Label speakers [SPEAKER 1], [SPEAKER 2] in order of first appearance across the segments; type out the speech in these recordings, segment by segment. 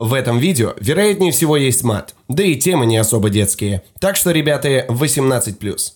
[SPEAKER 1] В этом видео, вероятнее всего, есть мат, да и темы не особо детские. Так что, ребята, 18+.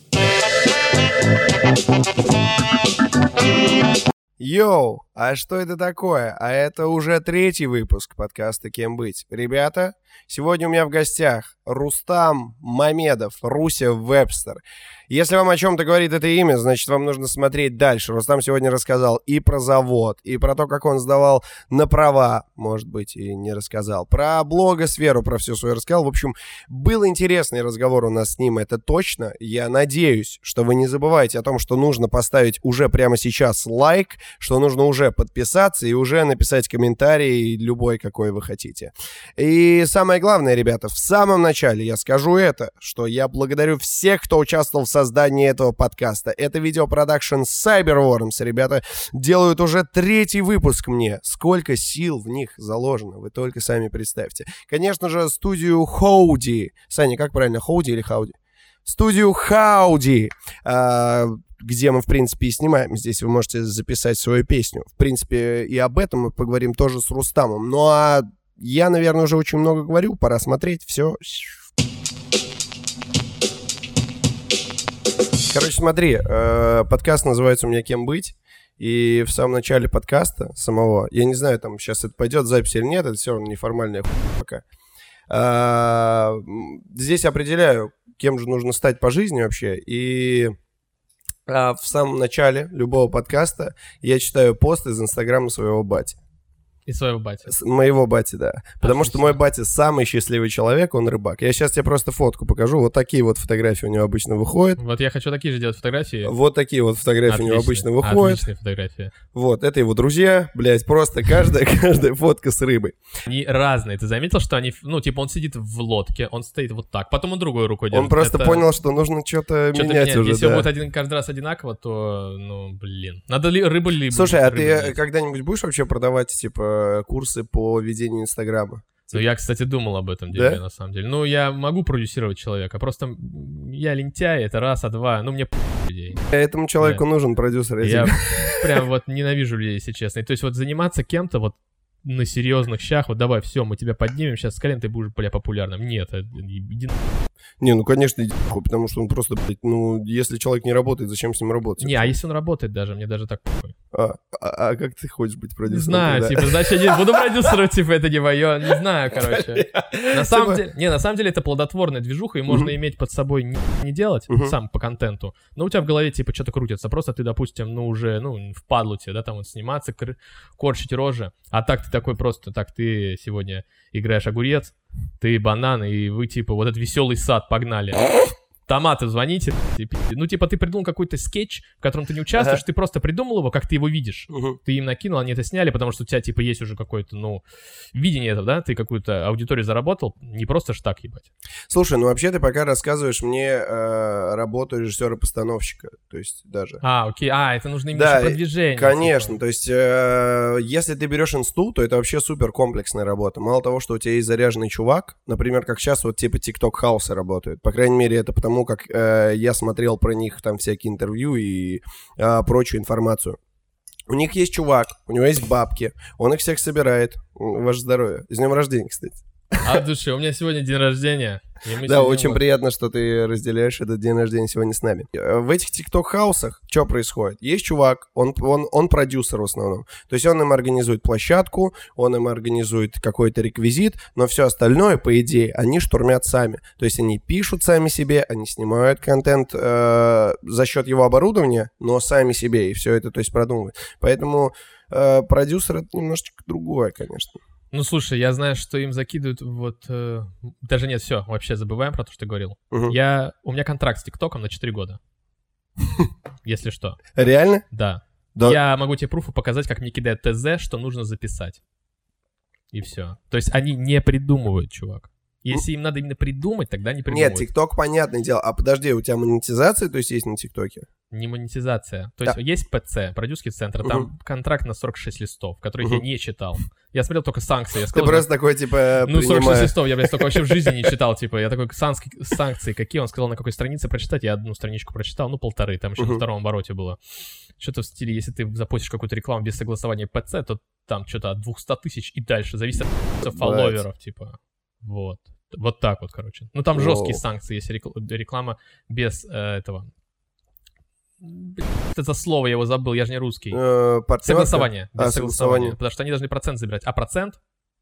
[SPEAKER 2] Йоу, а что это такое? А это уже третий выпуск подкаста «Кем быть». Ребята, сегодня у меня в гостях Рустам Мамедов, Руся Webstar. Если вам о чем-то говорит это имя, значит, вам нужно смотреть дальше. Рустам сегодня рассказал и про завод, и про то, как он сдавал на права, может быть, и не рассказал. Про блогосферу, про все свое рассказал. В общем, был интересный разговор у нас с ним, это точно. Я надеюсь, что вы не забываете о том, что нужно поставить уже прямо сейчас лайк, что нужно уже подписаться и уже написать комментарий любой, какой вы хотите. И самое главное, ребята, в самом начале я скажу это, что я благодарю всех, кто участвовал в создании этого подкаста. Это видеопродакшн Cyberworms. Ребята делают уже третий выпуск мне. Сколько сил в них заложено, вы только сами представьте. Конечно же, студию Хоуди. Саня, как правильно, Хоуди или Хауди? Студию Хауди, а, где мы, в принципе, и снимаем. Здесь вы можете записать свою песню. В принципе, и об этом мы поговорим тоже с Рустамом. Ну а я, наверное, уже очень много говорю. Пора смотреть. Все. Короче, смотри, э, подкаст называется «У меня кем быть». И в самом начале подкаста самого, я не знаю, там сейчас это пойдет запись или нет, это все равно неформальная хуйня пока. А, здесь определяю, кем же нужно стать по жизни вообще. И в самом начале любого подкаста я читаю пост из инстаграма своего бати.
[SPEAKER 3] И своего бати.
[SPEAKER 2] С моего бати, да. Потому что мой батя самый счастливый человек, он рыбак. Я сейчас тебе просто фотку покажу. Вот такие вот фотографии у него обычно выходят.
[SPEAKER 3] Вот я хочу такие же делать фотографии.
[SPEAKER 2] Вот такие вот фотографии
[SPEAKER 3] Отличные,
[SPEAKER 2] у него обычно выходят.
[SPEAKER 3] Отличные фотографии.
[SPEAKER 2] Вот, это его друзья, блядь, просто каждая, каждая фотка с рыбой.
[SPEAKER 3] Они разные. Ты заметил, что они, ну, типа, он сидит в лодке, он стоит вот так, потом он другой рукой держит.
[SPEAKER 2] Он просто
[SPEAKER 3] Это-
[SPEAKER 2] понял, что нужно что-то менять
[SPEAKER 3] менять.
[SPEAKER 2] уже,
[SPEAKER 3] Если
[SPEAKER 2] да.
[SPEAKER 3] будет один каждый раз одинаково, то, ну, блин. Надо ли рыбу ли...
[SPEAKER 2] Слушай, а
[SPEAKER 3] рыбу
[SPEAKER 2] ты когда-нибудь будешь вообще продавать, типа, курсы по ведению Инстаграма?
[SPEAKER 3] Ну, я, кстати, думал об этом
[SPEAKER 2] Да?
[SPEAKER 3] деле, на самом деле. Ну, я могу продюсировать человека, просто я лентяй, это раз, а два, ну, мне людей.
[SPEAKER 2] Этому человеку нужен продюсер. я
[SPEAKER 3] прям вот ненавижу людей, если честно. И То есть вот заниматься кем-то вот на серьезных щах, вот давай, все, мы тебя поднимем, сейчас с колен ты будешь, бля, популярным. Нет, э, иди
[SPEAKER 2] Не, ну, конечно, иди нахуй, потому что он просто, блядь, ну, если человек не работает, зачем с ним работать?
[SPEAKER 3] Не, а если он работает даже, мне даже так похуй.
[SPEAKER 2] А, а- а как ты хочешь быть
[SPEAKER 3] Не
[SPEAKER 2] продюсером?
[SPEAKER 3] знаю,
[SPEAKER 2] тогда?
[SPEAKER 3] типа, значит, я не буду продюсером, типа, это не мое, не знаю, короче. На самом
[SPEAKER 2] Типа-
[SPEAKER 3] деле, не, на самом деле это плодотворная движуха, и можно иметь под собой не, не делать сам по контенту, но у тебя в голове типа что-то крутится, просто ты, допустим, ну уже, ну, впадлу тебе, да, там вот сниматься, корчить рожи, а так ты такой просто, так ты сегодня играешь огурец, ты банан, и вы типа вот этот веселый сад погнали. Томаты звоните, ну типа ты придумал какой-то скетч, в котором ты не участвуешь,
[SPEAKER 2] Ага.
[SPEAKER 3] ты просто придумал его, как ты его видишь
[SPEAKER 2] Мгм.
[SPEAKER 3] ты им накинул, они это сняли, потому что у тебя, типа, есть уже какое-то, ну, видение этого, да? Ты какую-то аудиторию заработал, не просто ж так, ебать.
[SPEAKER 2] Слушай, ну, вообще ты пока рассказываешь мне э, работу режиссера-постановщика, то есть даже.
[SPEAKER 3] А, окей, а, это нужно именно
[SPEAKER 2] Да,
[SPEAKER 3] продвижение.
[SPEAKER 2] Конечно,
[SPEAKER 3] типа.
[SPEAKER 2] то есть, э, если ты берешь инсту, то это вообще супер комплексная работа. Мало того, что у тебя есть заряженный чувак, например, как сейчас вот типа TikTok хаусы работают. По крайней мере, это потому, как э, я смотрел про них там всякие интервью и э, прочую информацию. У них есть чувак, у него есть бабки, он их всех собирает. Ваше здоровье. С днем рождения, кстати.
[SPEAKER 3] А души, у меня сегодня день рождения.
[SPEAKER 2] Да, очень приятно, что ты разделяешь этот день рождения сегодня с нами. Э, В этих тикток-хаусах что происходит? Есть чувак, он, он, он продюсер в основном. То есть он им организует площадку, он им организует какой-то реквизит, но все остальное, по идее, они штурмят сами. То есть они пишут сами себе, они снимают контент э, за счет его оборудования, но сами себе, и все это, то есть, продумывают. Поэтому э, продюсер это немножечко другое, конечно.
[SPEAKER 3] Ну, слушай, я знаю, что им закидывают вот... э, Даже нет, все, вообще забываем про то, что ты говорил.
[SPEAKER 2] Мгм.
[SPEAKER 3] Я... У меня контракт с ТикТоком на 4 года. Если что.
[SPEAKER 2] Реально?
[SPEAKER 3] Да.
[SPEAKER 2] Да.
[SPEAKER 3] Я могу тебе пруфы показать, как мне кидает ТЗ, что нужно записать. И все. То есть они не придумывают, чувак. Если им надо именно придумать, тогда они придумывают.
[SPEAKER 2] Нет, ТикТок, понятное дело. А подожди, у тебя монетизация, то есть есть на ТикТоке?
[SPEAKER 3] Не монетизация. То есть
[SPEAKER 2] Да.
[SPEAKER 3] есть ПЦ, продюсерский центр, там контракт на 46 листов, который я
[SPEAKER 2] Мгм.
[SPEAKER 3] не читал. Я смотрел только санкции. Я
[SPEAKER 2] Ты
[SPEAKER 3] сказал,
[SPEAKER 2] просто такой, типа,
[SPEAKER 3] ну, 46
[SPEAKER 2] принимая-
[SPEAKER 3] листов, я, блядь, столько вообще в жизни не читал, типа, я такой, санкции, санкции какие? Он сказал, на какой странице прочитать, я одну страничку прочитал, ну, полторы, там еще на
[SPEAKER 2] Мгм.
[SPEAKER 3] втором обороте было. Что-то в стиле, если ты запустишь какую-то рекламу без согласования ПЦ, то там что-то от 200 тысяч и дальше, зависит от фолловеров, типа, вот. Вот так вот, короче. Ну, там
[SPEAKER 2] Воу.
[SPEAKER 3] жесткие санкции, если рекл- реклама без э, этого... Это слово, я его забыл, я же не русский.
[SPEAKER 2] Э, партнерка?
[SPEAKER 3] Согласование.
[SPEAKER 2] А,
[SPEAKER 3] согласования.
[SPEAKER 2] согласование.
[SPEAKER 3] Потому что они должны процент забирать. А процент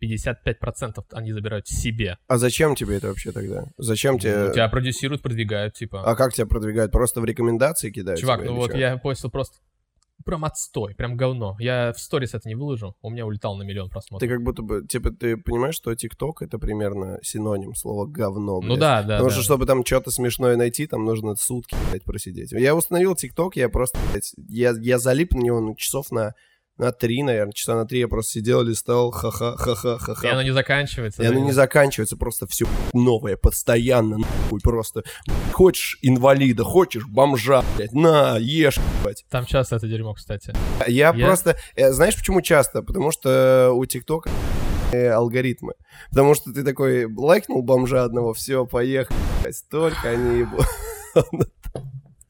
[SPEAKER 3] 55% они забирают себе.
[SPEAKER 2] А зачем тебе это вообще тогда? Зачем тебе...
[SPEAKER 3] Ну, Тебя продюсируют, продвигают, типа.
[SPEAKER 2] А как тебя продвигают? Просто в рекомендации кидают?
[SPEAKER 3] Чувак, ну вот
[SPEAKER 2] чё?
[SPEAKER 3] я постил просто прям отстой, прям говно. Я в сторис это не выложу, у меня улетал на миллион
[SPEAKER 2] Ты
[SPEAKER 3] просмотров.
[SPEAKER 2] как будто бы, типа, ты понимаешь, что ТикТок это примерно синоним слова говно,
[SPEAKER 3] Ну
[SPEAKER 2] блядь?
[SPEAKER 3] да, да,
[SPEAKER 2] Потому
[SPEAKER 3] да.
[SPEAKER 2] что, чтобы там что-то смешное найти, там нужно сутки, блядь, просидеть. Я установил ТикТок, я просто, блядь, я, я залип на него ну, часов на, на три, наверное, часа на три я просто сидел, листал, ха-ха, ха-ха, ха-ха.
[SPEAKER 3] И оно не заканчивается.
[SPEAKER 2] И оно
[SPEAKER 3] да?
[SPEAKER 2] не заканчивается, просто все новое, постоянно, нахуй, просто. Хочешь инвалида, хочешь бомжа, блядь, на, ешь, блядь.
[SPEAKER 3] Там часто это дерьмо, кстати.
[SPEAKER 2] Я,
[SPEAKER 3] Я-
[SPEAKER 2] просто, э, знаешь, почему часто? Потому что у ТикТока э, алгоритмы. Потому что ты такой лайкнул бомжа одного, все, поехали, блядь, столько они ебу.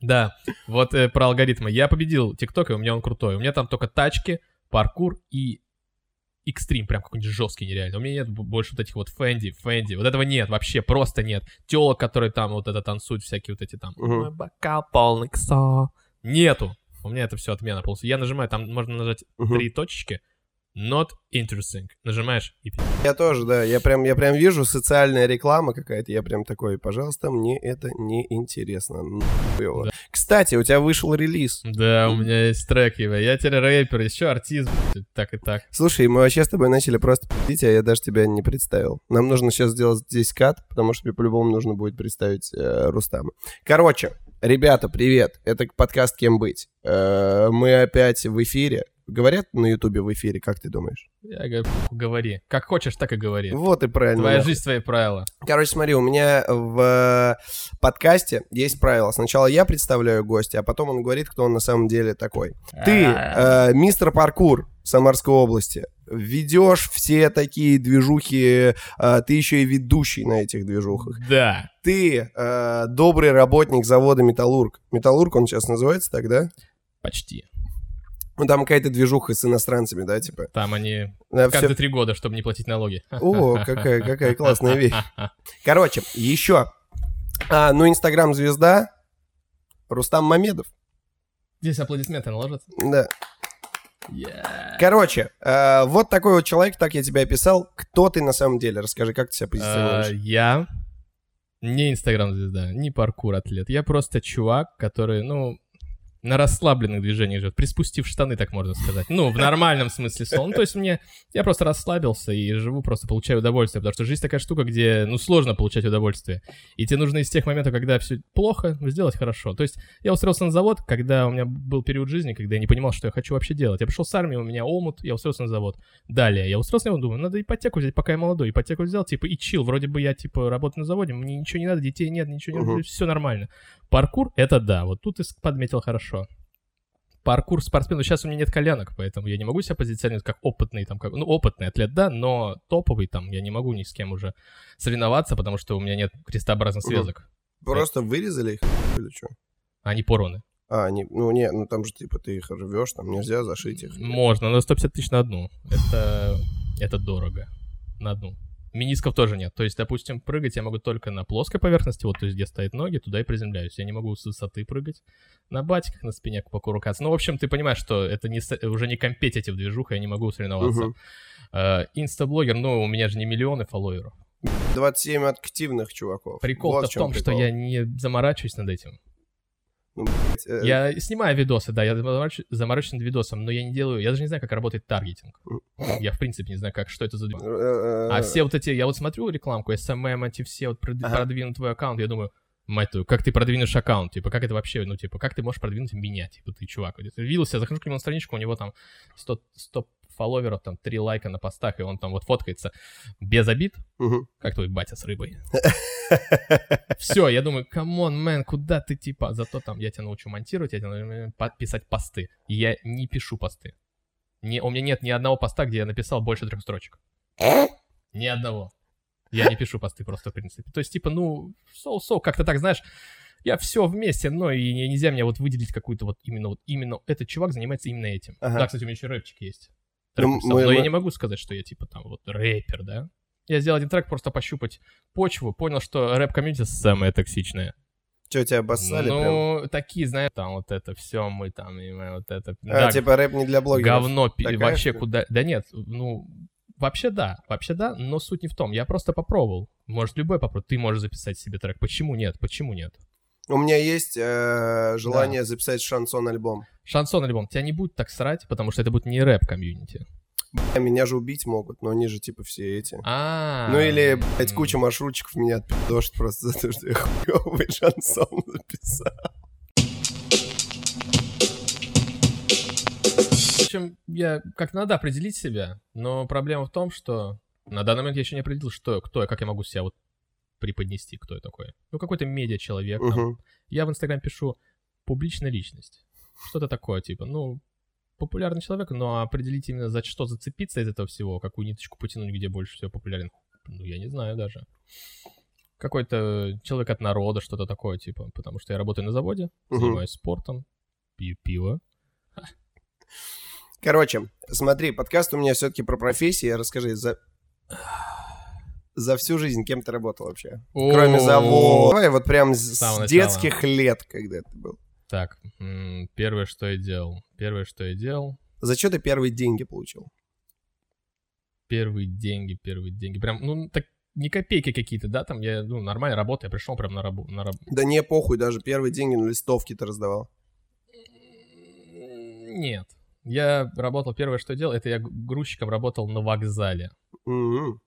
[SPEAKER 3] Да, вот э, про алгоритмы. Я победил ТикТок, и у меня он крутой. У меня там только тачки, паркур и экстрим, прям какой-нибудь жесткий нереально. У меня нет больше вот этих вот фэнди, фэнди. Вот этого нет, вообще просто нет. Телок, которые там вот это танцуют, всякие вот эти там. «Мой бокал полный ксо». Нету. У меня это все отмена полностью. Я нажимаю, там можно нажать три точечки. Not interesting. Нажимаешь и.
[SPEAKER 2] Я тоже, да, я прям, я прям вижу социальная реклама какая-то, я прям такой, пожалуйста, мне это не интересно.
[SPEAKER 3] Да.
[SPEAKER 2] Кстати, у тебя вышел релиз.
[SPEAKER 3] Да, у меня есть трек, ебать. Я теперь рэпер, еще артист, так и так.
[SPEAKER 2] Слушай, мы вообще с тобой начали просто пить, а я даже тебя не представил. Нам нужно сейчас сделать здесь кат, потому что мне по-любому нужно будет представить э, Рустама. Короче, ребята, привет. Это подкаст «Кем быть?». Э, мы опять в эфире. Говорят на Ютубе в эфире, как ты думаешь?
[SPEAKER 3] Я говорю, говори. Как хочешь, так и говори.
[SPEAKER 2] Вот и правильно.
[SPEAKER 3] Твоя жизнь, твои правила.
[SPEAKER 2] Короче, смотри, у меня в э, подкасте есть правило. Сначала я представляю гостя, а потом он говорит, кто он на самом деле такой. Ты, э, мистер паркур Самарской области, ведешь все такие движухи, э, ты еще и ведущий на этих движухах.
[SPEAKER 3] Да,
[SPEAKER 2] Ты э, добрый работник завода Металлург. Металлург он сейчас называется так, да?
[SPEAKER 3] почти.
[SPEAKER 2] Ну, там какая-то движуха с иностранцами, да, типа?
[SPEAKER 3] Там они
[SPEAKER 2] Да,
[SPEAKER 3] каждые три года, чтобы не платить налоги.
[SPEAKER 2] О, какая, какая классная вещь. Короче, еще. А, ну, Инстаграм-звезда Рустам Мамедов.
[SPEAKER 3] Здесь аплодисменты наложатся.
[SPEAKER 2] Да.
[SPEAKER 3] Yeah.
[SPEAKER 2] Короче, э, вот такой вот человек, так я тебя описал. Кто ты на самом деле? Расскажи, как ты себя позиционируешь?
[SPEAKER 3] Я не инстаграм-звезда, не паркур-атлет. Я просто чувак, который, ну, на расслабленных движениях живет, приспустив штаны, так можно сказать. Ну, в нормальном смысле слова. Ну, то есть мне, я просто расслабился и живу, просто получаю удовольствие, потому что жизнь такая штука, где, ну, сложно получать удовольствие. И тебе нужно из тех моментов, когда все плохо, сделать хорошо. То есть я устроился на завод, когда у меня был период жизни, когда я не понимал, что я хочу вообще делать. Я пришел с армии, у меня омут, я устроился на завод. Далее, я устроился на завод, думаю, надо ипотеку взять, пока я молодой. Ипотеку взял, типа, и чил. Вроде бы я, типа, работаю на заводе, мне ничего не надо, детей нет, ничего не надо, все нормально. Паркур — это да, вот тут ты подметил хорошо. Паркур спортсмен, но сейчас у меня нет коленок, поэтому я не могу себя позиционировать как опытный, там, как, ну, опытный атлет, да, но топовый там, я не могу ни с кем уже соревноваться, потому что у меня нет крестообразных связок.
[SPEAKER 2] Просто вырезали их или что?
[SPEAKER 3] Они порваны.
[SPEAKER 2] А, они, ну не, ну там же типа ты их рвешь, там нельзя зашить их.
[SPEAKER 3] Можно, но 150 тысяч на одну. Это, это дорого. На одну. Минисков тоже нет. То есть, допустим, прыгать я могу только на плоской поверхности, вот то есть, где стоят ноги, туда и приземляюсь. Я не могу с высоты прыгать. На батиках, на спине покурукаться. Ну, в общем, ты понимаешь, что это не, уже не competitive движуха, я не могу соревноваться.
[SPEAKER 2] Мгм.
[SPEAKER 3] Э, Инстаблогер, ну, у меня же не миллионы фолловеров.
[SPEAKER 2] 27 активных чуваков.
[SPEAKER 3] Прикол-то
[SPEAKER 2] Вот
[SPEAKER 3] в том,
[SPEAKER 2] чем
[SPEAKER 3] что
[SPEAKER 2] прикол.
[SPEAKER 3] я не заморачиваюсь над этим.
[SPEAKER 2] Ну, блядь, э,
[SPEAKER 3] Я снимаю видосы, да, я заморачиваюсь над видосом, но я не делаю, я даже не знаю, как работает таргетинг. Я, в принципе, не знаю, как, что это за...
[SPEAKER 2] э, э,
[SPEAKER 3] А все вот эти, я вот смотрю рекламку, SMM, эти все вот прод-
[SPEAKER 2] Ага.
[SPEAKER 3] продвинут твой аккаунт, я думаю, мать твою, как ты продвинешь аккаунт, типа, как это вообще, ну, типа, как ты можешь продвинуть меня, типа, ты чувак. Ты видел себя, захожу к нему на страничку, у него там 100, 100 фолловеров, там 3 лайка на постах, и он там вот фоткается без обид,
[SPEAKER 2] Мгм.
[SPEAKER 3] как твой батя с рыбой. Все, я думаю, come on, man, куда ты типа? Зато там я тебя научу монтировать, я тебя научу писать посты. Я не пишу посты. Не, у меня нет ни одного поста, где я написал больше трех строчек. Ни одного. Я не пишу посты просто, в принципе. То есть, типа, ну, so-so, как-то так, знаешь, я все вместе, но и не- нельзя мне вот выделить какую-то вот именно вот именно этот чувак занимается именно этим.
[SPEAKER 2] Ага.
[SPEAKER 3] Да, кстати, у меня еще рэпчик есть.
[SPEAKER 2] Ну,
[SPEAKER 3] Трек написал.
[SPEAKER 2] мы-
[SPEAKER 3] но я
[SPEAKER 2] мы-
[SPEAKER 3] не могу сказать, что я типа там вот рэпер, да. Я сделал один трек просто пощупать почву, понял, что рэп-комьюнити самое токсичное.
[SPEAKER 2] Че, тебя обоссали прям?
[SPEAKER 3] ну, такие, знаешь, там вот это все мы там, и мы вот это...
[SPEAKER 2] А,
[SPEAKER 3] да,
[SPEAKER 2] типа рэп не для блогеров.
[SPEAKER 3] говно
[SPEAKER 2] Такая,
[SPEAKER 3] вообще
[SPEAKER 2] что
[SPEAKER 3] куда... Да нет, ну, вообще да, вообще да, но суть не в том. Я просто попробовал. Может, любой попробует. Ты можешь записать себе трек. Почему нет? Почему нет?
[SPEAKER 2] У меня есть э, желание записать шансон-альбом.
[SPEAKER 3] Шансон альбом тебя не будет так срать, потому что это будет не рэп-комьюнити.
[SPEAKER 2] Меня же убить могут, но они же типа все эти.
[SPEAKER 3] А,
[SPEAKER 2] Ну или, блядь, куча маршрутчиков меня отпидошит просто за то, что я хуёвый шансон записал.
[SPEAKER 3] В общем, я как надо определить себя, но проблема в том, что на данный момент я еще не определил, что, кто я, как я могу себя вот преподнести, кто я такой. Ну, какой-то медиа-человек.
[SPEAKER 2] Мгм.
[SPEAKER 3] Я в Инстаграм пишу публичная личность. Что-то такое, типа, ну, популярный человек, но определить именно за что зацепиться из этого всего, какую ниточку потянуть, где больше всего популярен, ну, я не знаю даже. Какой-то человек от народа, что-то такое, типа, потому что я работаю на заводе,
[SPEAKER 2] Мгм.
[SPEAKER 3] занимаюсь спортом, пью пиво.
[SPEAKER 2] Короче, смотри, подкаст у меня все-таки про профессии. Расскажи, за... За всю жизнь кем ты работал вообще? Кроме завода. Давай вот прям с детских лет, когда ты был.
[SPEAKER 3] Так, первое, что я делал. Первое, что я делал.
[SPEAKER 2] За что ты первые деньги получил?
[SPEAKER 3] Первые деньги, первые деньги. Прям, ну, так не копейки какие-то, да, там я, ну, нормально работаю, я пришел прям на работу. На раб-
[SPEAKER 2] Да не похуй, даже первые деньги на листовки ты раздавал.
[SPEAKER 3] Нет. Я работал, первое, что делал, это я грузчиком работал на вокзале.
[SPEAKER 2] Мгм.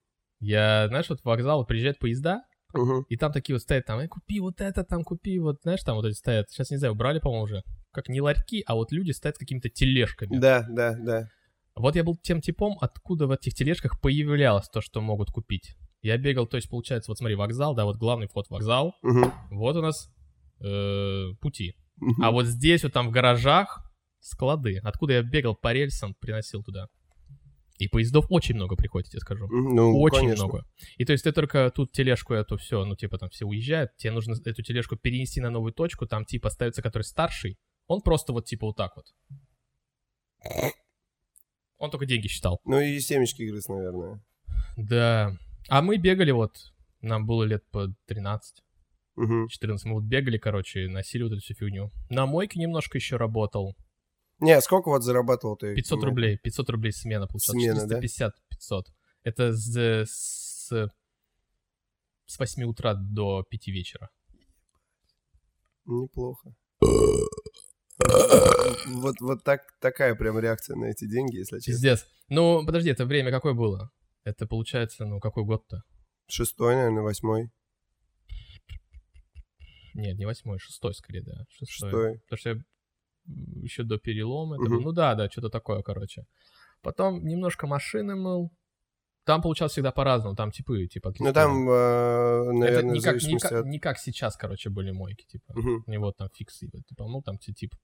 [SPEAKER 3] Я, знаешь, вот в вокзал вот приезжают поезда,
[SPEAKER 2] Мгм.
[SPEAKER 3] и там такие вот стоят, там, «Эй, купи вот это, там, купи, вот, знаешь, там вот эти стоят. Сейчас, не знаю, убрали, по-моему, уже. Как не ларьки, а вот люди стоят с какими-то тележками.
[SPEAKER 2] Да, да, да.
[SPEAKER 3] Вот я был тем типом, откуда в этих тележках появлялось то, что могут купить. Я бегал, то есть, получается, вот смотри, вокзал, да, вот главный вход в вокзал,
[SPEAKER 2] Мгм.
[SPEAKER 3] вот у нас э, пути.
[SPEAKER 2] Мгм.
[SPEAKER 3] А вот здесь вот там в гаражах склады, откуда я бегал по рельсам, приносил туда. И поездов очень много приходит, я скажу.
[SPEAKER 2] Ну,
[SPEAKER 3] очень
[SPEAKER 2] конечно.
[SPEAKER 3] много. И то есть ты только тут тележку эту все, ну типа там все уезжают, тебе нужно эту тележку перенести на новую точку, там типа ставится, который старший, он просто вот типа вот так вот. Он только деньги считал.
[SPEAKER 2] Ну и семечки грыз, наверное.
[SPEAKER 3] Да. А мы бегали вот, нам было лет по 13,
[SPEAKER 2] Мгм.
[SPEAKER 3] 14, мы вот бегали, короче, носили вот эту всю фигню. На мойке немножко еще работал.
[SPEAKER 2] Не, сколько вот зарабатывал ты?
[SPEAKER 3] 500
[SPEAKER 2] Ну,
[SPEAKER 3] рублей, 500 рублей смена получалась.
[SPEAKER 2] Смена, да?
[SPEAKER 3] 450, 500. Это с, с, с 8 утра до 5 вечера.
[SPEAKER 2] Неплохо. Вот, вот так, такая прям реакция на эти деньги, если честно.
[SPEAKER 3] Пиздец. Ну, подожди, это время какое было? Это получается, ну, какой год-то?
[SPEAKER 2] Шестой, наверное, восьмой.
[SPEAKER 3] Нет, не восьмой, шестой скорее, да. Шестой.
[SPEAKER 2] Шестой.
[SPEAKER 3] Потому что я еще до перелома. это
[SPEAKER 2] Мгм.
[SPEAKER 3] был. Ну да, да, что-то такое, короче. Потом немножко машины мыл. Там получалось всегда по-разному. Там типы, типа...
[SPEAKER 2] Ну там, э,
[SPEAKER 3] Это
[SPEAKER 2] наверное,
[SPEAKER 3] не
[SPEAKER 2] в
[SPEAKER 3] как, не,
[SPEAKER 2] от...
[SPEAKER 3] не как сейчас, короче, были мойки, типа.
[SPEAKER 2] Мгм.
[SPEAKER 3] Не вот там фиксы, типа, ну там ти- типа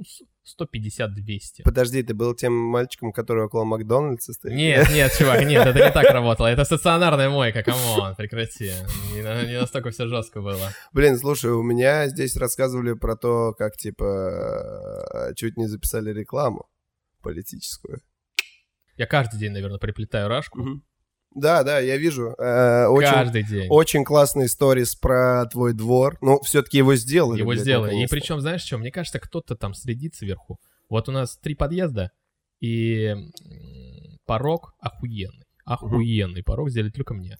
[SPEAKER 3] 150-200.
[SPEAKER 2] Подожди, ты был тем мальчиком, который около Макдональдса стоит?
[SPEAKER 3] Нет, нет, чувак, нет, это не так работало. Это стационарная мойка, come on, прекрати. Не, не настолько все жестко было.
[SPEAKER 2] Блин, слушай, у меня здесь рассказывали про то, как, типа, чуть не записали рекламу политическую.
[SPEAKER 3] Я каждый день, наверное, приплетаю рашку.
[SPEAKER 2] Да, да, я вижу. Э, очень,
[SPEAKER 3] Каждый день.
[SPEAKER 2] очень классный сторис про твой двор. Ну, все-таки его сделали.
[SPEAKER 3] Его
[SPEAKER 2] блядь,
[SPEAKER 3] сделали. И причем, знаешь что, мне кажется, кто-то там следит сверху. Вот у нас три подъезда, и порог охуенный. Охуенный порог сделали только мне.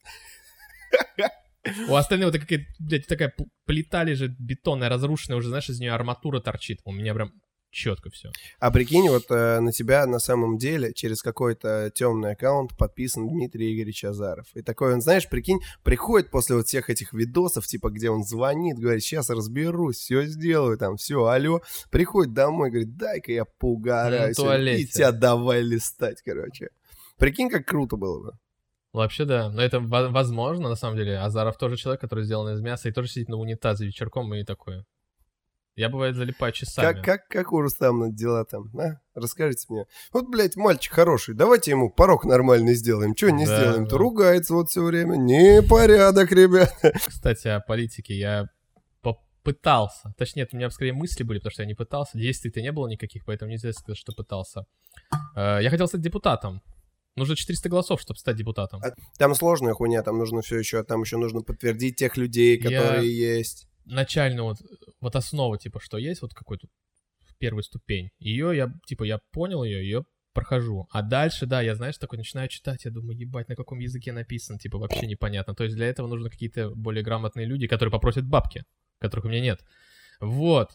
[SPEAKER 3] У остальных вот какая-то, блядь, такая плита лежит бетонная, разрушенная, уже, знаешь, из нее арматура торчит. У меня прям четко все.
[SPEAKER 2] А прикинь, вот э, на тебя на самом деле через какой-то темный аккаунт подписан Дмитрий Игоревич Азаров. И такой он, знаешь, прикинь, приходит после вот всех этих видосов, типа, где он звонит, говорит, сейчас разберусь, все сделаю, там, все, алло. Приходит домой, говорит, дай-ка я поугараю.
[SPEAKER 3] На
[SPEAKER 2] сегодня». И тебя давай листать, короче. Прикинь, как круто было бы.
[SPEAKER 3] Вообще, да. Но это во- возможно, на самом деле. Азаров тоже человек, который сделан из мяса и тоже сидит на унитазе вечерком и такое. Я, бывает, залипаю часами.
[SPEAKER 2] Как, как, как у Рустама дела там, а? Расскажите мне. Вот, блядь, мальчик хороший, давайте ему порог нормальный сделаем. Чего не
[SPEAKER 3] Да,
[SPEAKER 2] сделаем-то?
[SPEAKER 3] да.
[SPEAKER 2] Ругается вот все время. Непорядок, ребят.
[SPEAKER 3] Кстати, о политике я попытался. Точнее, это у меня скорее мысли были, потому что я не пытался. Действий-то не было никаких, поэтому нельзя сказать, что пытался. Э, Я хотел стать депутатом. Нужно 400 голосов, чтобы стать депутатом.
[SPEAKER 2] А Там сложная хуйня, там нужно все еще, там еще нужно подтвердить тех людей,
[SPEAKER 3] Я-
[SPEAKER 2] которые есть.
[SPEAKER 3] Начальную вот, вот основу, типа, что есть, вот какой-то первая ступень. Ее я, типа, я понял ее, ее прохожу. А дальше, да, я, знаешь, такой начинаю читать, я думаю, ебать, на каком языке написано, типа, вообще непонятно. То есть для этого нужно какие-то более грамотные люди, которые попросят бабки, которых у меня нет. Вот.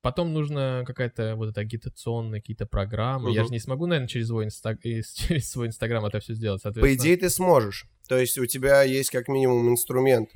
[SPEAKER 3] Потом нужно какая-то вот эта агитационная какие-то программы. Я
[SPEAKER 2] Мгм.
[SPEAKER 3] же не смогу, наверное, через свой, инста... и с- через свой инстаграм это все сделать.
[SPEAKER 2] По
[SPEAKER 3] Соответственно,
[SPEAKER 2] идее, ты сможешь. То есть у тебя есть как минимум инструмент.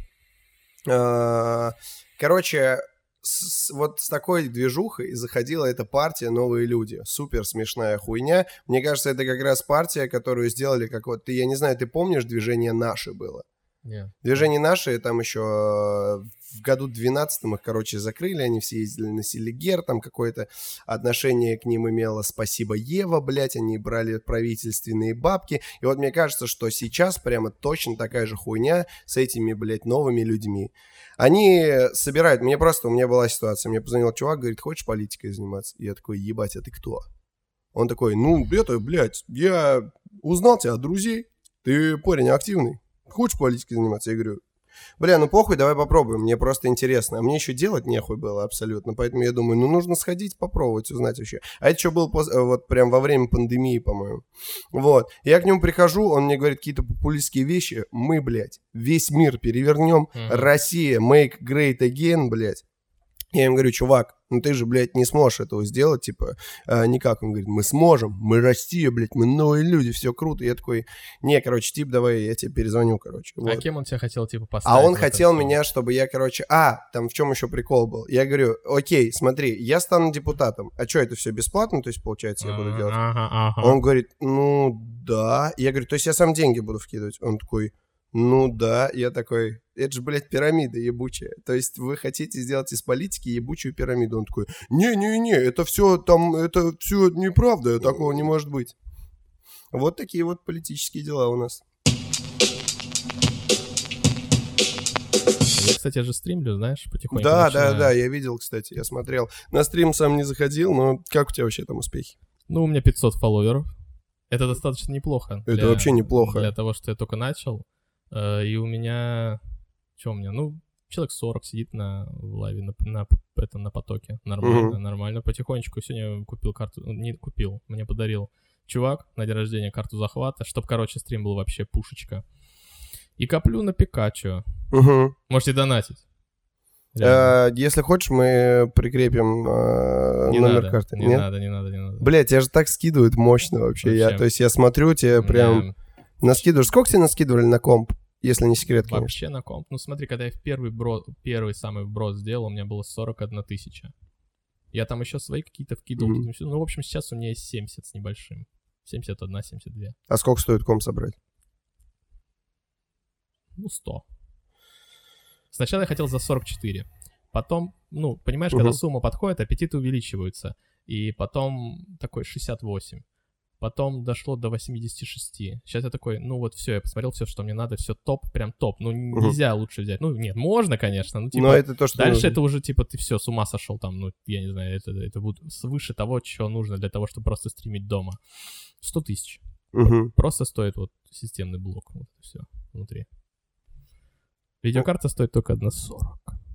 [SPEAKER 2] Короче, с- вот с такой движухой заходила эта партия «Новые люди». Супер смешная хуйня. Мне кажется, это как раз партия, которую сделали, как вот, ты, я не знаю, ты помнишь, движение «Наши» было?
[SPEAKER 3] Не.
[SPEAKER 2] Движение наши, там еще э, в году 12 их, короче, закрыли, они все ездили на Селигер, там какое-то отношение к ним имело «Спасибо, Ева», блядь, они брали правительственные бабки, и вот мне кажется, что сейчас прямо точно такая же хуйня с этими, блядь, новыми людьми. Они собирают, мне просто, у меня была ситуация, мне позвонил чувак, говорит, хочешь политикой заниматься? И я такой, ебать, а ты кто? Он такой, ну, это, блядь, я узнал тебя от друзей, ты парень активный, хочешь политикой заниматься? Я говорю, бля, ну похуй, давай попробуем, мне просто интересно. А мне еще делать нехуй было абсолютно, поэтому я думаю, ну нужно сходить, попробовать, узнать вообще. А это что было поз- э, вот прям во время пандемии, по-моему. Вот. Я к нему прихожу, он мне говорит какие-то популистские вещи. Мы, блядь, весь мир перевернем.
[SPEAKER 3] Мгм.
[SPEAKER 2] Россия, make great again, блядь. Я им говорю, чувак, ну ты же, блядь, не сможешь этого сделать, типа, а, никак. Он говорит, мы сможем, мы Россия, блядь, мы новые люди, все круто. Я такой, не, короче, тип, давай я тебе перезвоню, короче.
[SPEAKER 3] А
[SPEAKER 2] Вот.
[SPEAKER 3] кем он тебя хотел, типа, поставить?
[SPEAKER 2] А он хотел
[SPEAKER 3] всё?
[SPEAKER 2] меня, чтобы я, короче... А, там в чем еще прикол был? Я говорю, окей, смотри, я стану депутатом. А что, это все бесплатно, то есть, получается, я буду делать?
[SPEAKER 3] Ага, ага.
[SPEAKER 2] Он говорит, ну да. Я говорю, то есть я сам деньги буду вкидывать? Он такой, ну да. Я такой, это же, блядь, пирамида ебучая. То есть вы хотите сделать из политики ебучую пирамиду? Он такой, не-не-не, это все там, это все неправда, такого не может быть. Вот такие вот политические дела у нас.
[SPEAKER 3] Я, кстати, же стримлю, знаешь, потихоньку.
[SPEAKER 2] Да, да,
[SPEAKER 3] начинаю.
[SPEAKER 2] да, я видел, кстати, я смотрел. На стрим сам не заходил, но как у тебя вообще там успехи?
[SPEAKER 3] Ну, у меня 500 фолловеров. Это достаточно неплохо.
[SPEAKER 2] Это вообще неплохо.
[SPEAKER 3] Для того, что я только начал. Э, И у меня... Что у меня? Ну, человек 40 сидит на в лайве, на, на, это, на потоке. Нормально,
[SPEAKER 2] Мгм.
[SPEAKER 3] нормально. Потихонечку сегодня купил карту... ну, Не купил, мне подарил чувак на день рождения карту захвата, чтобы, короче, стрим был вообще пушечка. И коплю на Пикачу.
[SPEAKER 2] Угу.
[SPEAKER 3] Можете донатить. Реально.
[SPEAKER 2] Э, Если хочешь, мы прикрепим э,
[SPEAKER 3] не
[SPEAKER 2] номер
[SPEAKER 3] надо,
[SPEAKER 2] карты.
[SPEAKER 3] не
[SPEAKER 2] Нет?
[SPEAKER 3] надо, не надо, не надо.
[SPEAKER 2] Блять, тебя же так скидывают мощно вообще. Я,
[SPEAKER 3] Вообще.
[SPEAKER 2] то есть я смотрю, тебе прям
[SPEAKER 3] Мне
[SPEAKER 2] наскидываешь. Сколько тебе наскидывали на комп, если не секрет, конечно?
[SPEAKER 3] Вообще на комп. Ну смотри, когда я в первый бро... первый самый вброс сделал, у меня было 41 тысяча. Я там еще свои какие-то вкидывал. Всё. Ну, в общем, сейчас у меня есть 70 с небольшим. 71, 72.
[SPEAKER 2] А сколько стоит комп собрать?
[SPEAKER 3] Ну, 100. Сначала я хотел за 44. Потом, ну, понимаешь,
[SPEAKER 2] Мгм.
[SPEAKER 3] когда сумма подходит, аппетиты увеличиваются. И потом такой 68. Потом дошло до 86. Сейчас я такой, ну вот все, я посмотрел все, что мне надо, все топ, прям топ. Ну нельзя лучше взять. Ну нет, можно, конечно, ну типа...
[SPEAKER 2] Но это то, что
[SPEAKER 3] Дальше
[SPEAKER 2] нужно.
[SPEAKER 3] это уже типа ты все, с ума сошел там, ну, я не знаю, это, это будет свыше того, что нужно для того, чтобы просто стримить дома. 100 тысяч.
[SPEAKER 2] Мгм.
[SPEAKER 3] Просто стоит вот системный блок, вот все внутри. Видеокарта стоит только 1,40.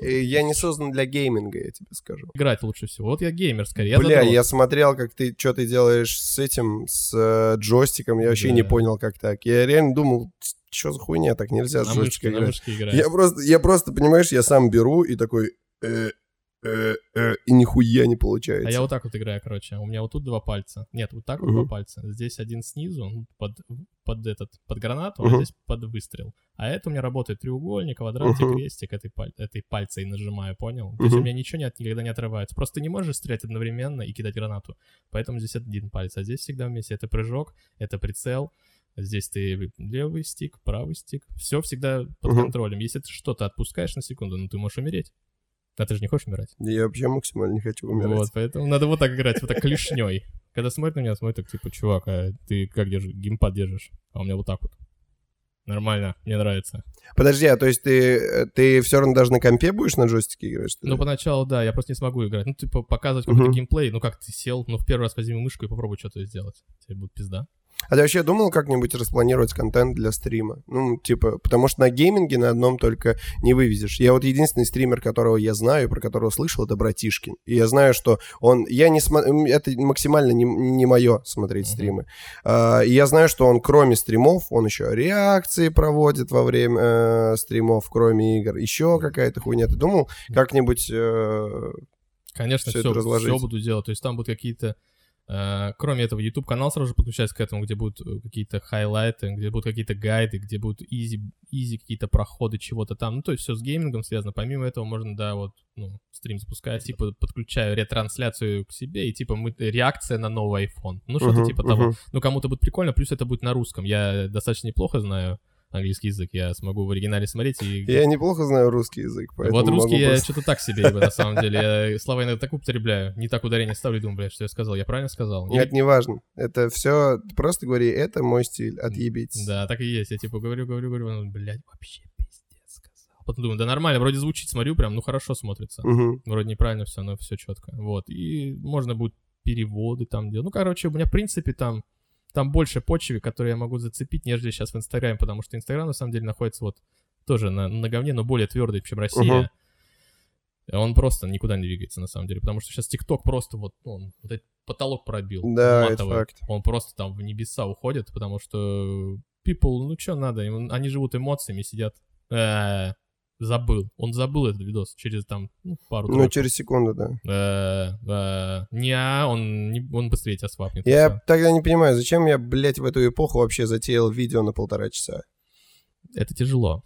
[SPEAKER 2] Э, Я не создан для гейминга, я тебе скажу.
[SPEAKER 3] Играть лучше всего. Вот я геймер скорее. Я
[SPEAKER 2] Бля,
[SPEAKER 3] задрот.
[SPEAKER 2] я смотрел, как ты, что ты делаешь с этим, с э, джойстиком, я вообще
[SPEAKER 3] Да.
[SPEAKER 2] не понял, как так. Я реально думал, что за хуйня, так нельзя с
[SPEAKER 3] на мышке,
[SPEAKER 2] джойстиком
[SPEAKER 3] на
[SPEAKER 2] играть.
[SPEAKER 3] мышке играть.
[SPEAKER 2] Я просто, я просто, понимаешь, я сам беру и такой, э, э, э, и нихуя не получается.
[SPEAKER 3] А я вот так вот играю, короче. У меня вот тут два пальца. Нет, вот так вот
[SPEAKER 2] Мгм.
[SPEAKER 3] два пальца. Здесь один снизу ну, под, под этот, под гранату,
[SPEAKER 2] Мгм.
[SPEAKER 3] а здесь под выстрел. А это у меня работает треугольник, квадратик,
[SPEAKER 2] Мгм.
[SPEAKER 3] крестик этой, паль- этой пальцей нажимаю, понял? То есть у меня ничего не, от- никогда не отрывается. Просто не можешь стрелять одновременно и кидать гранату. Поэтому здесь один палец, а здесь всегда вместе. Это прыжок, это прицел. Здесь ты левый стик, правый стик. Все всегда под
[SPEAKER 2] Мгм.
[SPEAKER 3] контролем. Если ты что-то отпускаешь на секунду, ну ты можешь умереть. А ты же не хочешь умирать?
[SPEAKER 2] Я вообще максимально не хочу умирать.
[SPEAKER 3] Вот, поэтому надо вот так играть, вот так клешней. Когда смотрит на меня, смотрит так, типа, чувак, а ты как держишь, геймпад держишь? А у меня вот так вот. Нормально, мне нравится.
[SPEAKER 2] Подожди, а то есть ты, ты все равно даже на компе будешь на джойстике играть, что ли?
[SPEAKER 3] Ну, поначалу, да, я просто не смогу играть. Ну, типа, показывать какой-то
[SPEAKER 2] Мгм.
[SPEAKER 3] геймплей, ну, как ты сел, ну, в первый раз возьми мышку и попробуй что-то сделать. Тебе будет пизда.
[SPEAKER 2] А ты вообще думал как-нибудь распланировать контент для стрима? Ну, типа, потому что на гейминге на одном только не вывезешь. Я вот единственный стример, которого я знаю, про которого слышал, это Братишкин. И я знаю, что он... Я не смо... Это максимально не, не мое смотреть
[SPEAKER 3] Мгм.
[SPEAKER 2] стримы. А, и я знаю, что он кроме стримов, он еще реакции проводит во время э, стримов, кроме игр. Еще какая-то хуйня. Ты думал как-нибудь... э,
[SPEAKER 3] Конечно, все,
[SPEAKER 2] это разложить.
[SPEAKER 3] буду делать. То есть там будут какие-то... э, кроме этого, YouTube-канал сразу же подключается к этому, где будут э, какие-то хайлайты, где будут какие-то гайды, где будут изи, easy какие-то проходы чего-то там. Ну, то есть все с геймингом связано. Помимо этого можно, да, вот, ну, стрим запускать, типа, подключаю ретрансляцию к себе, и, типа, мы, реакция на новый iPhone. Ну, что-то
[SPEAKER 2] мгм,
[SPEAKER 3] типа того.
[SPEAKER 2] мгм.
[SPEAKER 3] Ну, кому-то будет прикольно, плюс это будет на русском. Я достаточно неплохо знаю английский язык, я смогу в оригинале смотреть и...
[SPEAKER 2] Я неплохо знаю русский язык, поэтому
[SPEAKER 3] Вот русский я
[SPEAKER 2] просто-
[SPEAKER 3] что-то так себе, ибо, на самом деле. Я слова иногда так употребляю, не так ударение ставлю думаю, блядь, что я сказал. Я правильно сказал?
[SPEAKER 2] Нет, не важно. Это все... Просто говори, это мой стиль, отъебитесь.
[SPEAKER 3] Да, так и есть. Я типа говорю, говорю, говорю, ну, блядь, вообще пиздец сказал. Потом думаю, да нормально, вроде звучит, смотрю, прям, ну хорошо смотрится.
[SPEAKER 2] Мгм.
[SPEAKER 3] Вроде неправильно все, но все четко. Вот. И можно будет переводы там делать. Ну, короче, у меня, в принципе, там, там больше почвы, которые я могу зацепить, нежели сейчас в Инстаграме, потому что Инстаграм, на самом деле, находится вот тоже на, на говне, но более твердый, чем Россия.
[SPEAKER 2] Мгм.
[SPEAKER 3] Он просто никуда не двигается, на самом деле, потому что сейчас ТикТок просто вот, ну, он вот этот потолок пробил.
[SPEAKER 2] Да, это факт.
[SPEAKER 3] Он просто там в небеса уходит, потому что people, ну что надо, им- они живут эмоциями, сидят. Э, забыл. Он забыл этот видос через там ну, пару
[SPEAKER 2] Ну, через секунду, да.
[SPEAKER 3] Э, э, не, а, он, не, он быстрее тебя свапнет.
[SPEAKER 2] Я
[SPEAKER 3] всё.
[SPEAKER 2] тогда не понимаю, зачем я, блядь, в эту эпоху вообще затеял видео на полтора часа.
[SPEAKER 3] Это тяжело.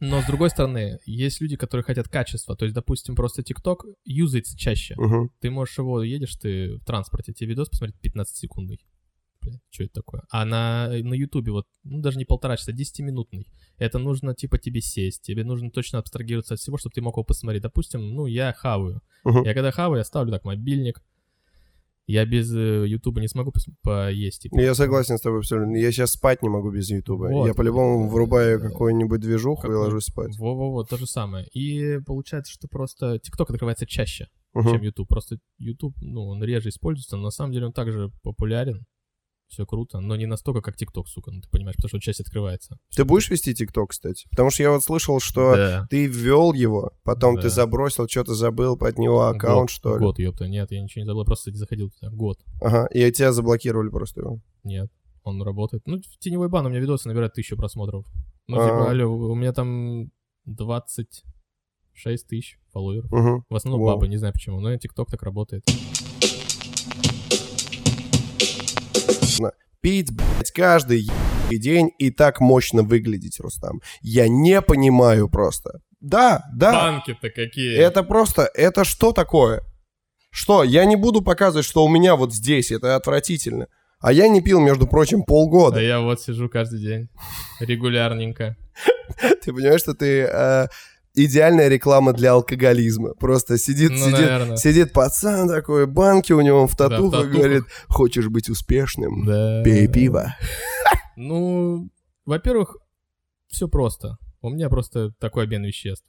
[SPEAKER 3] Но, с другой стороны, есть люди, которые хотят качества. То есть, допустим, просто ТикТок юзается чаще.
[SPEAKER 2] Мгм.
[SPEAKER 3] Ты можешь его, едешь ты в транспорте, тебе видос посмотреть 15-секундный. Блин, что это такое? А на, на Ютубе вот, ну, даже не полтора часа, 10-минутный. Это нужно, типа, тебе сесть, тебе нужно точно абстрагироваться от всего, чтобы ты мог его посмотреть. Допустим, ну, я хаваю.
[SPEAKER 2] Мгм.
[SPEAKER 3] Я когда хаваю, я ставлю так мобильник. Я без э, Ютуба не смогу поесть. типа.
[SPEAKER 2] Я согласен с тобой абсолютно. Я сейчас спать не могу без Ютуба.
[SPEAKER 3] Вот.
[SPEAKER 2] Я по-любому врубаю
[SPEAKER 3] Э,
[SPEAKER 2] какую-нибудь движуху и
[SPEAKER 3] какую-
[SPEAKER 2] ложусь спать.
[SPEAKER 3] Во-во-во, то же самое. И получается, что просто ТикТок открывается чаще,
[SPEAKER 2] Мгм.
[SPEAKER 3] чем YouTube. Просто YouTube, ну, он реже используется, но на самом деле он также популярен. Все круто, но не настолько, как ТикТок, сука, ну ты понимаешь, потому что чаще открывается.
[SPEAKER 2] Ты будешь вести ТикТок, кстати? Потому что я вот слышал, что
[SPEAKER 3] Да.
[SPEAKER 2] ты ввел его, потом
[SPEAKER 3] Да.
[SPEAKER 2] ты забросил, что-то забыл под него аккаунт,
[SPEAKER 3] год,
[SPEAKER 2] что ли?
[SPEAKER 3] Год, ёпта, нет, я ничего не забыл, просто не заходил туда. Год,
[SPEAKER 2] Ага, и тебя заблокировали просто его.
[SPEAKER 3] нет, он работает. Ну, в теневой бан у меня видосы набирают тысячу просмотров. Ну,
[SPEAKER 2] А.
[SPEAKER 3] типа, алло, у меня там 26 тысяч фолловеров.
[SPEAKER 2] Мгм.
[SPEAKER 3] В основном
[SPEAKER 2] Вау.
[SPEAKER 3] бабы, не знаю почему, но ТикТок так работает.
[SPEAKER 2] Пить, блядь, каждый день и так мощно выглядеть, Рустам. Я не понимаю просто. Да, да,
[SPEAKER 3] Банки-то какие!
[SPEAKER 2] это просто, это что такое? Что? Я не буду показывать, что у меня вот здесь, это отвратительно. А я не пил, между прочим,
[SPEAKER 3] А
[SPEAKER 2] полгода.
[SPEAKER 3] я вот сижу каждый день, регулярненько.
[SPEAKER 2] Ты понимаешь, что ты э, идеальная реклама для алкоголизма. Просто сидит,
[SPEAKER 3] Ну,
[SPEAKER 2] сидит,
[SPEAKER 3] наверное.
[SPEAKER 2] сидит пацан такой, банки у него в
[SPEAKER 3] Да, в
[SPEAKER 2] татухах,
[SPEAKER 3] татухах.
[SPEAKER 2] говорит, хочешь быть успешным?
[SPEAKER 3] Да.
[SPEAKER 2] Пей пиво.
[SPEAKER 3] Ну, во-первых, все просто. У меня просто такой обмен веществ.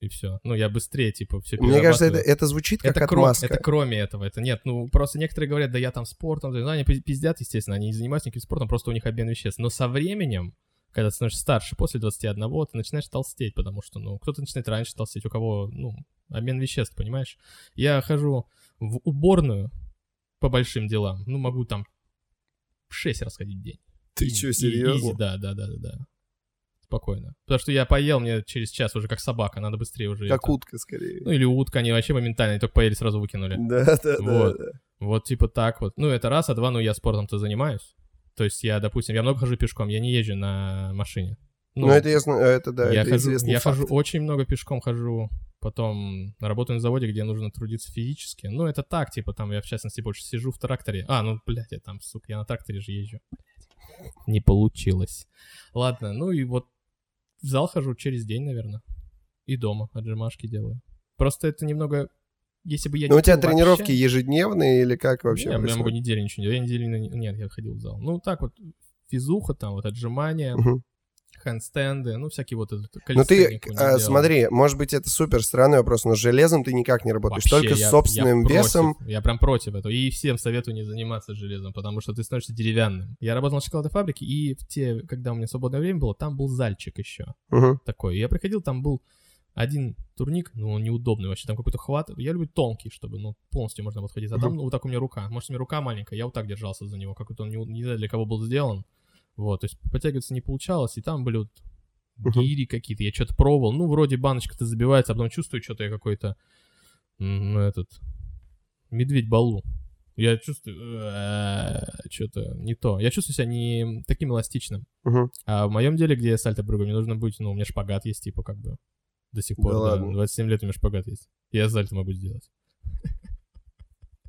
[SPEAKER 3] И все. Ну, я быстрее, типа, все
[SPEAKER 2] Мне кажется, это, это звучит как
[SPEAKER 3] это, кро-
[SPEAKER 2] отмазка.
[SPEAKER 3] это кроме этого, это нет, ну просто некоторые говорят, да я там спортом, ну они пи- пиздят, естественно, они не занимаются никаким спортом, просто у них обмен веществ. Но со временем, когда ты становишься старше, после 21, ты начинаешь толстеть, потому что, ну, кто-то начинает раньше толстеть, у кого, ну, обмен веществ, понимаешь? Я хожу в уборную по большим делам, ну, могу там 6 раз ходить в день.
[SPEAKER 2] Ты
[SPEAKER 3] И-
[SPEAKER 2] что,
[SPEAKER 3] и-
[SPEAKER 2] серьезно?
[SPEAKER 3] да, да, да, да, да. спокойно. Потому что я поел, мне через час уже как собака, надо быстрее уже.
[SPEAKER 2] Как
[SPEAKER 3] это.
[SPEAKER 2] утка, скорее.
[SPEAKER 3] Ну или утка, они вообще моментально, они только поели, сразу выкинули.
[SPEAKER 2] Да, да, да,
[SPEAKER 3] Вот.
[SPEAKER 2] да.
[SPEAKER 3] Вот типа так вот. Ну это раз, а два, ну я спортом-то занимаюсь. То есть я, допустим, я много хожу пешком, я не езжу на машине.
[SPEAKER 2] Ну, это ясно, это да,
[SPEAKER 3] я
[SPEAKER 2] это
[SPEAKER 3] хожу,
[SPEAKER 2] известный
[SPEAKER 3] я
[SPEAKER 2] факт.
[SPEAKER 3] хожу очень много пешком хожу. Потом работаю на заводе, где нужно трудиться физически. Ну, это так, типа, там я, в частности, больше сижу в тракторе. А, ну, блядь, я там, сука, я на тракторе же езжу. Не получилось. Ладно, ну и вот в зал хожу через день, наверное. И дома отжимашки делаю. Просто это немного... Если бы я
[SPEAKER 2] Ну, у тебя тренировки
[SPEAKER 3] вообще-
[SPEAKER 2] ежедневные или как вообще
[SPEAKER 3] Не, я могу неделю ничего не делать. Я неделю... не- Нет, я ходил в зал. Ну, так вот, физуха там, вот отжимания,
[SPEAKER 2] Мгм.
[SPEAKER 3] хэндстенды, ну, всякие вот этот
[SPEAKER 2] Ну ты, а, смотри, может быть это супер странный вопрос, но с железом ты никак не работаешь,
[SPEAKER 3] Вообще,
[SPEAKER 2] только
[SPEAKER 3] я-
[SPEAKER 2] с собственным
[SPEAKER 3] я против.
[SPEAKER 2] весом.
[SPEAKER 3] Я прям против этого. И всем советую не заниматься железом, потому что ты становишься деревянным. Я работал на шоколадной фабрике, и в те, когда у меня свободное время было, там был зальчик еще
[SPEAKER 2] Мгм.
[SPEAKER 3] такой. Я приходил, там был один турник, ну, он неудобный вообще, там какой-то хват. Я люблю тонкий, чтобы, ну, полностью можно подходить. А там, ну, вот так у меня рука. Может, у меня рука маленькая, я вот так держался за него, как вот он не, не знаю, для кого был сделан. Вот, то есть подтягиваться не получалось, и там были вот гири какие-то, я что-то пробовал. Ну, вроде баночка-то забивается, а потом чувствую, что-то я какой-то, ну, этот, медведь балу. Я чувствую, что-то не то. Я чувствую себя не таким эластичным.
[SPEAKER 2] Мгм.
[SPEAKER 3] А в моем деле, где я сальто прыгаю, мне нужно быть, ну, у меня шпагат есть, типа, как бы, до сих
[SPEAKER 2] Да
[SPEAKER 3] пор, да,
[SPEAKER 2] ладно?
[SPEAKER 3] 27 лет у меня шпагат есть. Я сальто могу сделать.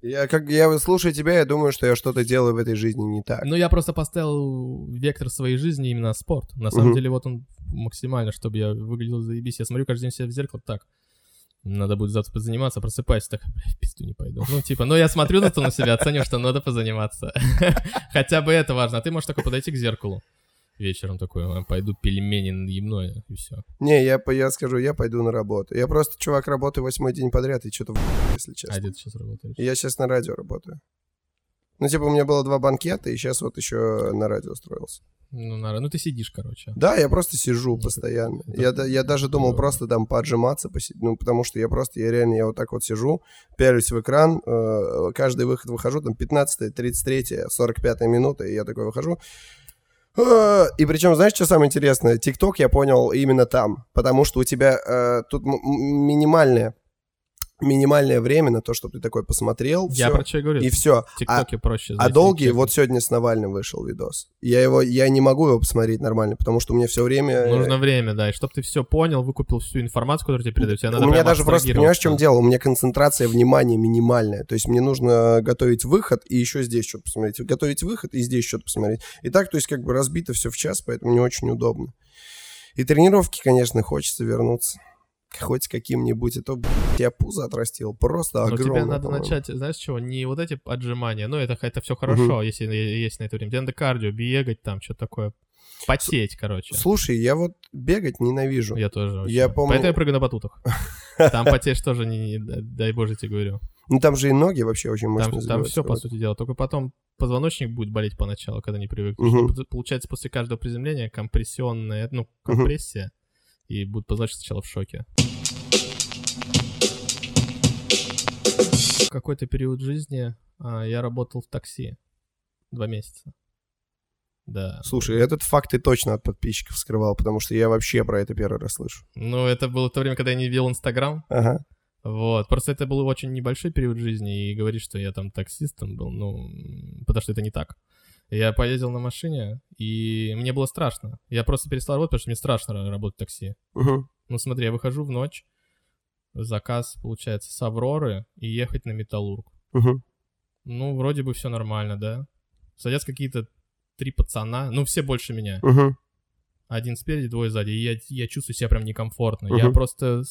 [SPEAKER 2] Я как я слушаю тебя, я думаю, что я что-то делаю в этой жизни не так.
[SPEAKER 3] Ну, я просто поставил вектор своей жизни именно на спорт. На самом
[SPEAKER 2] Мгм.
[SPEAKER 3] деле, вот он максимально, чтобы я выглядел заебись. Я смотрю каждый день себя в зеркало, так, надо будет завтра позаниматься, просыпаюсь, так, бля, в пизду не пойду. Ну, типа, но я смотрю на то на себя, оцениваю, что надо позаниматься. Хотя бы это важно. А ты можешь такой подойти к зеркалу вечером такой, «А, пойду пельмени наебное, и все.
[SPEAKER 2] Не, я, я скажу, я пойду на работу. Я просто, чувак, работаю восьмой день подряд, и что-то если
[SPEAKER 3] А
[SPEAKER 2] честно.
[SPEAKER 3] где ты сейчас работаешь?
[SPEAKER 2] Я сейчас на радио работаю. Ну, типа, у меня было два банкета, и сейчас вот еще на радио устроился.
[SPEAKER 3] Ну, на- ну, ты сидишь, короче.
[SPEAKER 2] Да, я просто сижу
[SPEAKER 3] Ну,
[SPEAKER 2] постоянно.
[SPEAKER 3] это-
[SPEAKER 2] Я, я даже думал просто там поотжиматься, поси- ну, потому что я просто, я реально, я вот так вот сижу, пялюсь в экран, э, каждый выход выхожу, там, 15 33 45 минута, и я такой выхожу. И причем, знаешь, что самое интересное? ТикТок я понял именно там, потому что у тебя э, тут м- м- минимальное, время на то, чтобы ты такой посмотрел,
[SPEAKER 3] Я
[SPEAKER 2] всё,
[SPEAKER 3] про что и говорю.
[SPEAKER 2] и все.
[SPEAKER 3] В ТикТоке проще.
[SPEAKER 2] А долгий,
[SPEAKER 3] чекнуть.
[SPEAKER 2] вот сегодня с Навальным вышел видос. Я его, я не могу его посмотреть нормально, потому что у меня все время... э,
[SPEAKER 3] Нужно время, да, и чтобы ты все понял, выкупил всю информацию, которую тебе передают, тебе надо
[SPEAKER 2] у меня даже просто, понимаешь, в чем дело? У меня концентрация внимания минимальная. То есть мне нужно готовить выход и еще здесь что-то посмотреть. Готовить выход и здесь что-то посмотреть. И так, то есть как бы разбито все в час, поэтому не очень удобно. И тренировки, конечно, хочется вернуться. Хоть каким-нибудь. А то, я пузо отрастил. Просто
[SPEAKER 3] Но
[SPEAKER 2] огромное,
[SPEAKER 3] тебе надо
[SPEAKER 2] по-моему.
[SPEAKER 3] начать, знаешь чего, не вот эти отжимания, ну это, это все хорошо, если есть на это время. Тебе надо кардио, бегать там, что такое, потеть, короче.
[SPEAKER 2] Слушай, я вот бегать ненавижу.
[SPEAKER 3] Я тоже.
[SPEAKER 2] Я помню-
[SPEAKER 3] Поэтому я прыгаю на батутах. Там потеешь тоже, не, дай боже тебе говорю.
[SPEAKER 2] Ну там же и ноги вообще очень
[SPEAKER 3] Там,
[SPEAKER 2] мощно
[SPEAKER 3] там
[SPEAKER 2] забиваются.
[SPEAKER 3] все, по сути дела. Только потом позвоночник будет болеть поначалу, когда не привыкнешь.
[SPEAKER 2] Мгм.
[SPEAKER 3] Но п- Получается, после каждого приземления компрессионная, ну, компрессия, и будет позвоночник сначала в шоке. В какой-то период жизни а, я работал в такси. Два месяца. Да.
[SPEAKER 2] Слушай, этот факт ты точно от подписчиков скрывал, потому что я вообще про это первый раз слышу.
[SPEAKER 3] Ну, это было то время, когда я не вел Инстаграм.
[SPEAKER 2] Ага.
[SPEAKER 3] Вот. Просто это был очень небольшой период жизни, и говорить, что я там таксистом был, ну, потому что это не так. Я поездил на машине, и мне было страшно. Я просто перестал работать, потому что мне страшно ра- работать в такси.
[SPEAKER 2] Мгм.
[SPEAKER 3] Ну, смотри, я выхожу в ночь, заказ, получается, с Авроры, и ехать на Металлург.
[SPEAKER 2] Мгм.
[SPEAKER 3] Ну, вроде бы все нормально, да? Садятся какие-то три пацана, ну, все больше меня.
[SPEAKER 2] Мгм.
[SPEAKER 3] Один спереди, двое сзади. И я, я чувствую себя прям некомфортно. Я
[SPEAKER 2] Мгм.
[SPEAKER 3] просто,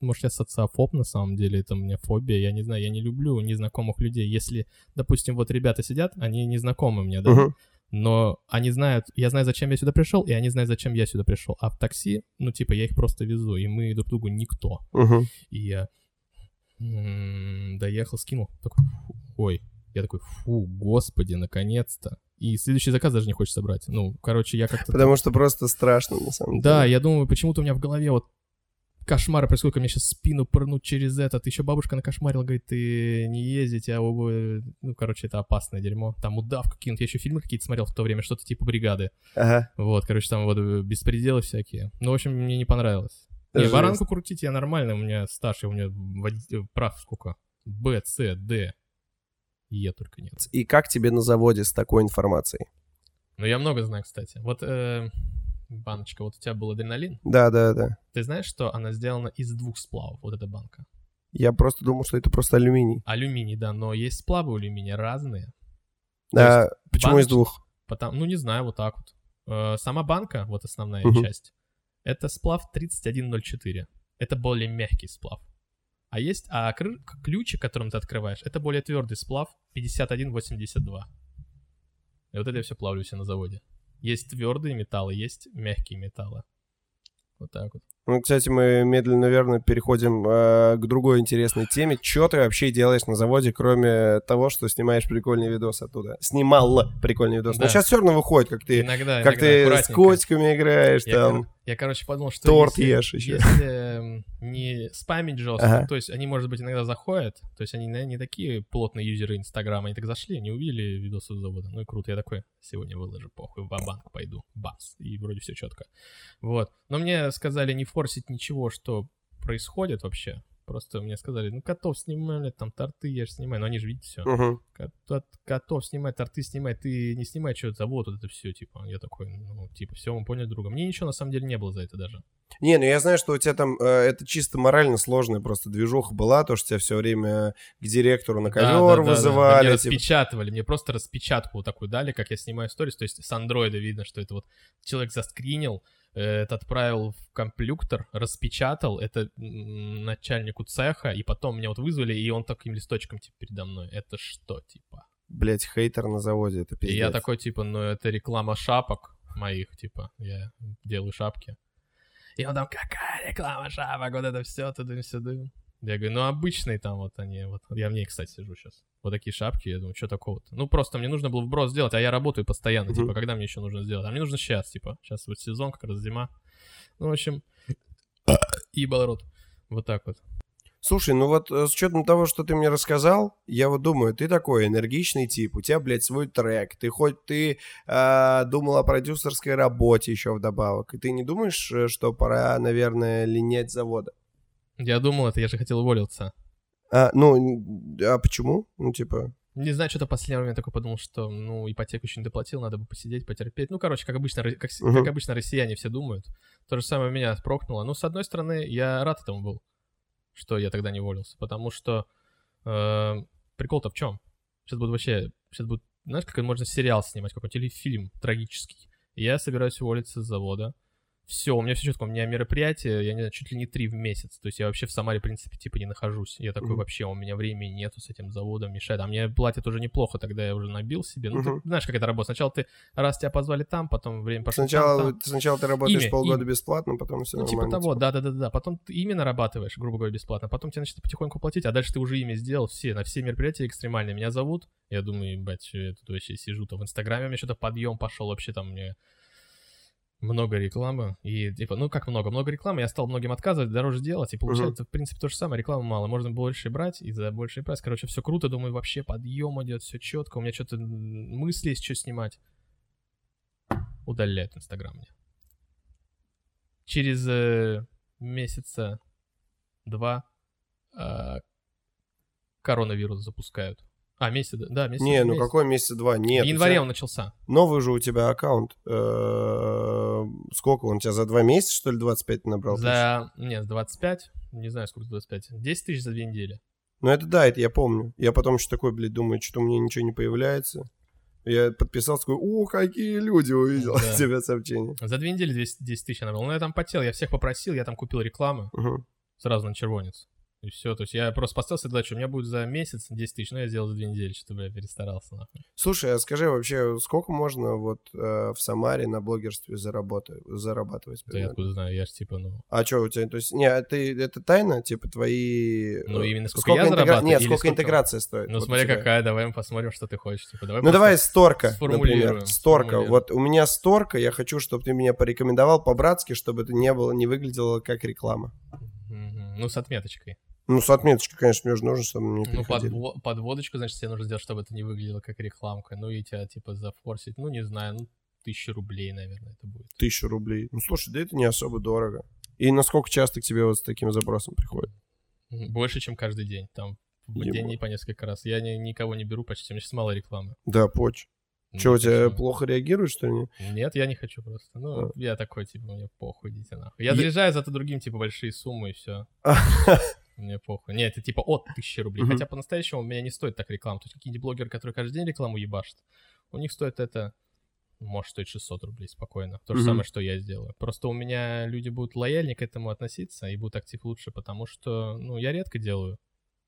[SPEAKER 3] может, я социофоб на самом деле, это у меня фобия. Я не знаю, я не люблю незнакомых людей. Если, допустим, вот ребята сидят, они незнакомы мне, да?
[SPEAKER 2] Мгм.
[SPEAKER 3] Но они знают, я знаю, зачем я сюда пришел, и они знают, зачем я сюда пришел. А в такси, ну, типа, я их просто везу, и мы друг другу никто.
[SPEAKER 2] Мгм.
[SPEAKER 3] И я м, доехал, скинул. Такой, фу, ой. Я такой, фу, господи, наконец-то. И следующий заказ даже не хочется брать. Ну, короче, я как-то...
[SPEAKER 2] Потому что просто страшно, на самом
[SPEAKER 3] Да,
[SPEAKER 2] деле.
[SPEAKER 3] я думаю, почему-то у меня в голове вот кошмары происходят, ко мне сейчас спину пырнуть через этот. Еще бабушка накошмарила, говорит, ты не ездите, а вы... Ну, короче, это опасное дерьмо. Там удавку кинут. Я еще фильмы какие-то смотрел в то время, что-то типа бригады.
[SPEAKER 2] Ага.
[SPEAKER 3] Вот, короче, там вот беспределы всякие. Ну, в общем, мне не понравилось. Не,
[SPEAKER 2] Жесть.
[SPEAKER 3] баранку крутить я нормально, у меня стаж, и у меня води- прав сколько? Б, С, Д. Е только нет.
[SPEAKER 2] И как тебе на заводе с такой информацией?
[SPEAKER 3] Но я много знаю, кстати. Вот э, баночка, вот у тебя был адреналин.
[SPEAKER 2] Да, да, да.
[SPEAKER 3] Ты знаешь, что она сделана из двух сплавов, вот эта банка?
[SPEAKER 2] Я просто думал, что это просто алюминий.
[SPEAKER 3] Алюминий, да, но есть сплавы алюминия разные.
[SPEAKER 2] А, почему из
[SPEAKER 3] баночка-
[SPEAKER 2] двух?
[SPEAKER 3] Потом, ну, не знаю, вот так вот. Э, сама банка, вот основная
[SPEAKER 2] Мгм.
[SPEAKER 3] часть, это сплав 3104. Это более мягкий сплав. А есть, а кры- к- ключик, которым ты открываешь, это более твердый сплав 5182. И вот это я все плавлю все на заводе. Есть твердые металлы, есть мягкие металлы. Вот так вот.
[SPEAKER 2] Ну, кстати, мы медленно, наверное, переходим э, к другой интересной теме. Что ты вообще делаешь на заводе, кроме того, что снимаешь прикольный видос оттуда? Снимал прикольный видос. Но
[SPEAKER 3] Да.
[SPEAKER 2] сейчас все равно выходит, как ты,
[SPEAKER 3] иногда,
[SPEAKER 2] как
[SPEAKER 3] иногда
[SPEAKER 2] ты с котиками играешь,
[SPEAKER 3] Я,
[SPEAKER 2] там.
[SPEAKER 3] кор- я, короче, подумал, что
[SPEAKER 2] торт
[SPEAKER 3] если,
[SPEAKER 2] ешь ещё.
[SPEAKER 3] если эм, не спамить жестко,
[SPEAKER 2] Ага.
[SPEAKER 3] то есть они, может быть, иногда заходят, то есть они не такие плотные юзеры Инстаграма, они так зашли, не увидели видосы с завода. Ну и круто, я такой, сегодня выложу, похуй, в банк пойду, бац, и вроде все четко. Вот. Но мне сказали не форсить ничего, что происходит вообще. Просто мне сказали, ну котов снимали, там торты ешь, снимай. Но они же видят все.
[SPEAKER 2] Мгм.
[SPEAKER 3] Кот- котов снимай, торты снимай, ты не снимай что завод, вот это все, типа. Я такой, ну, типа, все, мы поняли друга. Мне ничего на самом деле не было за это даже.
[SPEAKER 2] Не, ну я знаю, что у тебя там э, это чисто морально сложная просто движуха была, то, что тебя все время к директору на
[SPEAKER 3] Да,
[SPEAKER 2] ковер
[SPEAKER 3] да, да, да. Да
[SPEAKER 2] вызывали.
[SPEAKER 3] Мне
[SPEAKER 2] типа.
[SPEAKER 3] распечатывали, мне просто распечатку вот такую дали, как я снимаю сторис, то есть с андроида видно, что это вот человек заскринил, э, это отправил в комплюктор, распечатал, это начальнику цеха, и потом меня вот вызвали, и он таким листочком, типа, передо мной. Это что, типа?
[SPEAKER 2] Блять, хейтер на заводе, это
[SPEAKER 3] И
[SPEAKER 2] пиздец.
[SPEAKER 3] я такой, типа, ну это реклама шапок моих, типа, я делаю шапки. И он там, какая реклама шапок, вот это все, туда сюда. Я говорю, ну обычные там вот они, вот я в ней, кстати, сижу сейчас. Вот такие шапки, я думаю, что такого-то. Ну просто мне нужно было вброс сделать, а я работаю постоянно,
[SPEAKER 2] Мгм.
[SPEAKER 3] типа, когда мне еще нужно сделать? А мне нужно сейчас, типа, сейчас вот сезон, как раз зима. Ну, в общем, ебал рот. Вот так вот.
[SPEAKER 2] Слушай, ну вот э, с учетом того, что ты мне рассказал, я вот думаю, ты такой энергичный тип, у тебя, блядь, свой трек, ты хоть ты э, думал о продюсерской работе еще вдобавок, и ты не думаешь, э, что пора, наверное, линять завода?
[SPEAKER 3] Я думал это, я же хотел уволиться.
[SPEAKER 2] А, ну, а почему? Ну, типа,
[SPEAKER 3] Не знаю, что-то последнее время такой подумал, что, ну, ипотеку еще не доплатил, надо бы посидеть, потерпеть. Ну, короче, как обычно, как,
[SPEAKER 2] Мгм.
[SPEAKER 3] как обычно россияне все думают. То же самое меня прокнуло. Ну, с одной стороны, я рад этому был, что я тогда не уволился, потому что э, прикол-то в чем? Сейчас будет вообще, сейчас будет, знаешь, как можно сериал снимать, какой-нибудь или фильм трагический. Я собираюсь уволиться с завода. Все, у меня все четко, у меня мероприятие, я не знаю, чуть ли не три в месяц. То есть я вообще в Самаре, в принципе, типа не нахожусь. Я такой
[SPEAKER 2] Мгм.
[SPEAKER 3] вообще, у меня времени нету с этим заводом, мешает. А мне платят уже неплохо, тогда я уже набил себе. Ну,
[SPEAKER 2] Мгм.
[SPEAKER 3] ты знаешь, как это работает. Сначала ты, раз тебя позвали там, потом время пошло там,
[SPEAKER 2] сначала,
[SPEAKER 3] там.
[SPEAKER 2] сначала ты работаешь
[SPEAKER 3] Имя,
[SPEAKER 2] полгода
[SPEAKER 3] имя.
[SPEAKER 2] бесплатно, потом все
[SPEAKER 3] Ну, типа того, да-да-да-да. Потом ты имя нарабатываешь, грубо говоря, бесплатно. Потом тебе начнут потихоньку платить, а дальше ты уже имя сделал. Все, на все мероприятия экстремальные. Меня зовут. Я думаю, ебать, я тут вообще сижу-то. В Инстаграме у меня что-то подъем пошел вообще там мне много рекламы. И типа, ну как много? Много рекламы. Я стал многим отказывать, дороже делать. И получается, в принципе, то же самое. Рекламы мало. Можно больше брать и за больший прайс. Короче, все круто. Думаю, вообще подъем идет, все четко. У меня что-то мысли есть, что снимать. Удаляют Инстаграм мне. Через э, месяца два э, коронавирус запускают. А, месяц, да, месяц.
[SPEAKER 2] Не, ну
[SPEAKER 3] месяц.
[SPEAKER 2] какой месяц два? Нет.
[SPEAKER 3] В январе
[SPEAKER 2] тебя-
[SPEAKER 3] он начался.
[SPEAKER 2] Новый же у тебя аккаунт. Э, Сколько он у тебя за два месяца, что ли, 25 набрал?
[SPEAKER 3] За... Нет, 25. Не знаю, сколько 25. 10 тысяч за две недели.
[SPEAKER 2] Ну это да, это я помню. Я потом еще такой, блядь, думаю, что у меня ничего не появляется. Я подписался, такой, о, какие люди, увидел
[SPEAKER 3] Да.
[SPEAKER 2] тебя сообщение.
[SPEAKER 3] За две недели 200 10 тысяч я набрал. Ну, я там потел, я всех попросил, я там купил рекламу
[SPEAKER 2] Мгм.
[SPEAKER 3] сразу на червонец. И все, то есть я просто поставил себе задачу, у меня будет за месяц 10 тысяч, но я сделал за две недели, что-то, бля, перестарался, нахуй.
[SPEAKER 2] Слушай, а скажи вообще, сколько можно вот э, в Самаре на блогерстве заработать, зарабатывать?
[SPEAKER 3] Да я
[SPEAKER 2] примерно?
[SPEAKER 3] откуда знаю, я же типа, ну...
[SPEAKER 2] А что у тебя, то есть, не, а ты, это тайна, типа твои...
[SPEAKER 3] Ну,
[SPEAKER 2] э,
[SPEAKER 3] именно сколько я
[SPEAKER 2] интегра-
[SPEAKER 3] зарабатываю
[SPEAKER 2] Нет, сколько
[SPEAKER 3] сколько-
[SPEAKER 2] интеграция стоит?
[SPEAKER 3] Ну,
[SPEAKER 2] вот тебя?
[SPEAKER 3] какая, давай мы посмотрим, что ты хочешь. Типа, давай
[SPEAKER 2] Ну давай сторка, например. Сторка. Вот у меня сторка, я хочу, чтобы ты меня порекомендовал по-братски, чтобы это не было, не выглядело как реклама.
[SPEAKER 3] Ну, с отметочкой.
[SPEAKER 2] Ну, с отметочкой, конечно, мне же нужно, чтобы мне
[SPEAKER 3] Ну, под,
[SPEAKER 2] переходили.
[SPEAKER 3] во- подводочку, значит, тебе нужно сделать, чтобы это не выглядело как рекламка. Ну, и тебя, типа, зафорсить. Ну, не знаю, ну, тысячу рублей, наверное, это будет.
[SPEAKER 2] Тысячу рублей. Ну, слушай, да это не особо дорого. И насколько часто к тебе вот с таким запросом приходит?
[SPEAKER 3] Больше, чем каждый день. Там в
[SPEAKER 2] Ебать.
[SPEAKER 3] день и по несколько раз. Я ни- никого не беру почти. У меня сейчас мало рекламы.
[SPEAKER 2] Да, поч.
[SPEAKER 3] Не
[SPEAKER 2] Че, у тебя
[SPEAKER 3] хочу.
[SPEAKER 2] плохо реагирует, что ли?
[SPEAKER 3] Нет, я не хочу просто. Ну,
[SPEAKER 2] А.
[SPEAKER 3] я такой, типа, мне похуй, идите нахуй. Я
[SPEAKER 2] Я-
[SPEAKER 3] заряжаю зато другим, типа, большие суммы и все. Мне похуй. Нет, это типа от тысячи рублей.
[SPEAKER 2] Мгм.
[SPEAKER 3] Хотя по-настоящему у меня не стоит так реклама. То есть какие-нибудь блогеры, которые каждый день рекламу ебашат, у них стоит это, может стоить 600 рублей спокойно. То же самое, что я сделаю. Просто у меня люди будут лояльнее к этому относиться и будут актив лучше, потому что, ну, я редко делаю.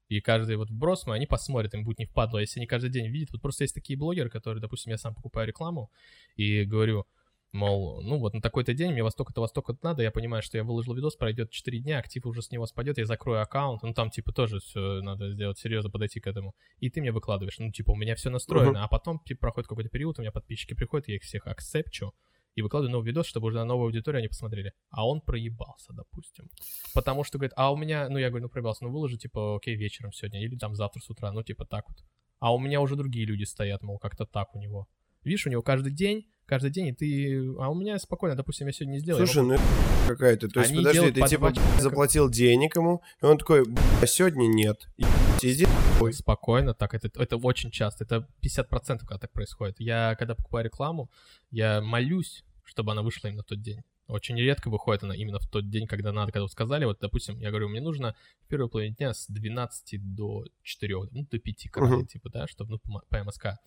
[SPEAKER 3] И каждый вот вброс мой, они посмотрят, им будет не впадло. А Если они каждый день видят, вот просто есть такие блогеры, которые, допустим, я сам покупаю рекламу и говорю, мол, ну вот на такой-то день мне во столько-то, во столько-то надо, я понимаю, что я выложил видос, пройдет 4 дня, актив уже с него спадет, я закрою аккаунт, ну там типа тоже все надо сделать, серьезно подойти к этому. И ты мне выкладываешь, ну типа у меня все настроено,
[SPEAKER 2] Мгм.
[SPEAKER 3] а потом типа проходит какой-то период, у меня подписчики приходят, я их всех акцепчу, и выкладываю новый видос, чтобы уже на новую аудиторию они посмотрели. А он проебался, допустим. Потому что говорит, а у меня, ну я говорю, ну проебался, ну выложи, типа, окей, вечером сегодня, или там завтра с утра, ну типа так вот. А у меня уже другие люди стоят, мол, как-то так у него. Видишь, у него каждый день, каждый день, и ты... А у меня спокойно, допустим, я сегодня не сделал. я
[SPEAKER 2] Слушай, ну это какая-то. То есть,
[SPEAKER 3] Они
[SPEAKER 2] подожди, ты типа
[SPEAKER 3] человека.
[SPEAKER 2] заплатил денег ему, и он такой, а сегодня нет. И иди
[SPEAKER 3] могу спокойно, так, это, это очень часто, это 50% когда так происходит. Я, когда покупаю рекламу, я молюсь, чтобы она вышла именно в тот день. Очень редко выходит она именно в тот день, когда надо, когда вот сказали, вот, допустим, я говорю, мне нужно в первую половину дня с 12 до 4, ну, до 5, короче,
[SPEAKER 2] Мгм.
[SPEAKER 3] типа, да, чтобы, ну, по, по МСК.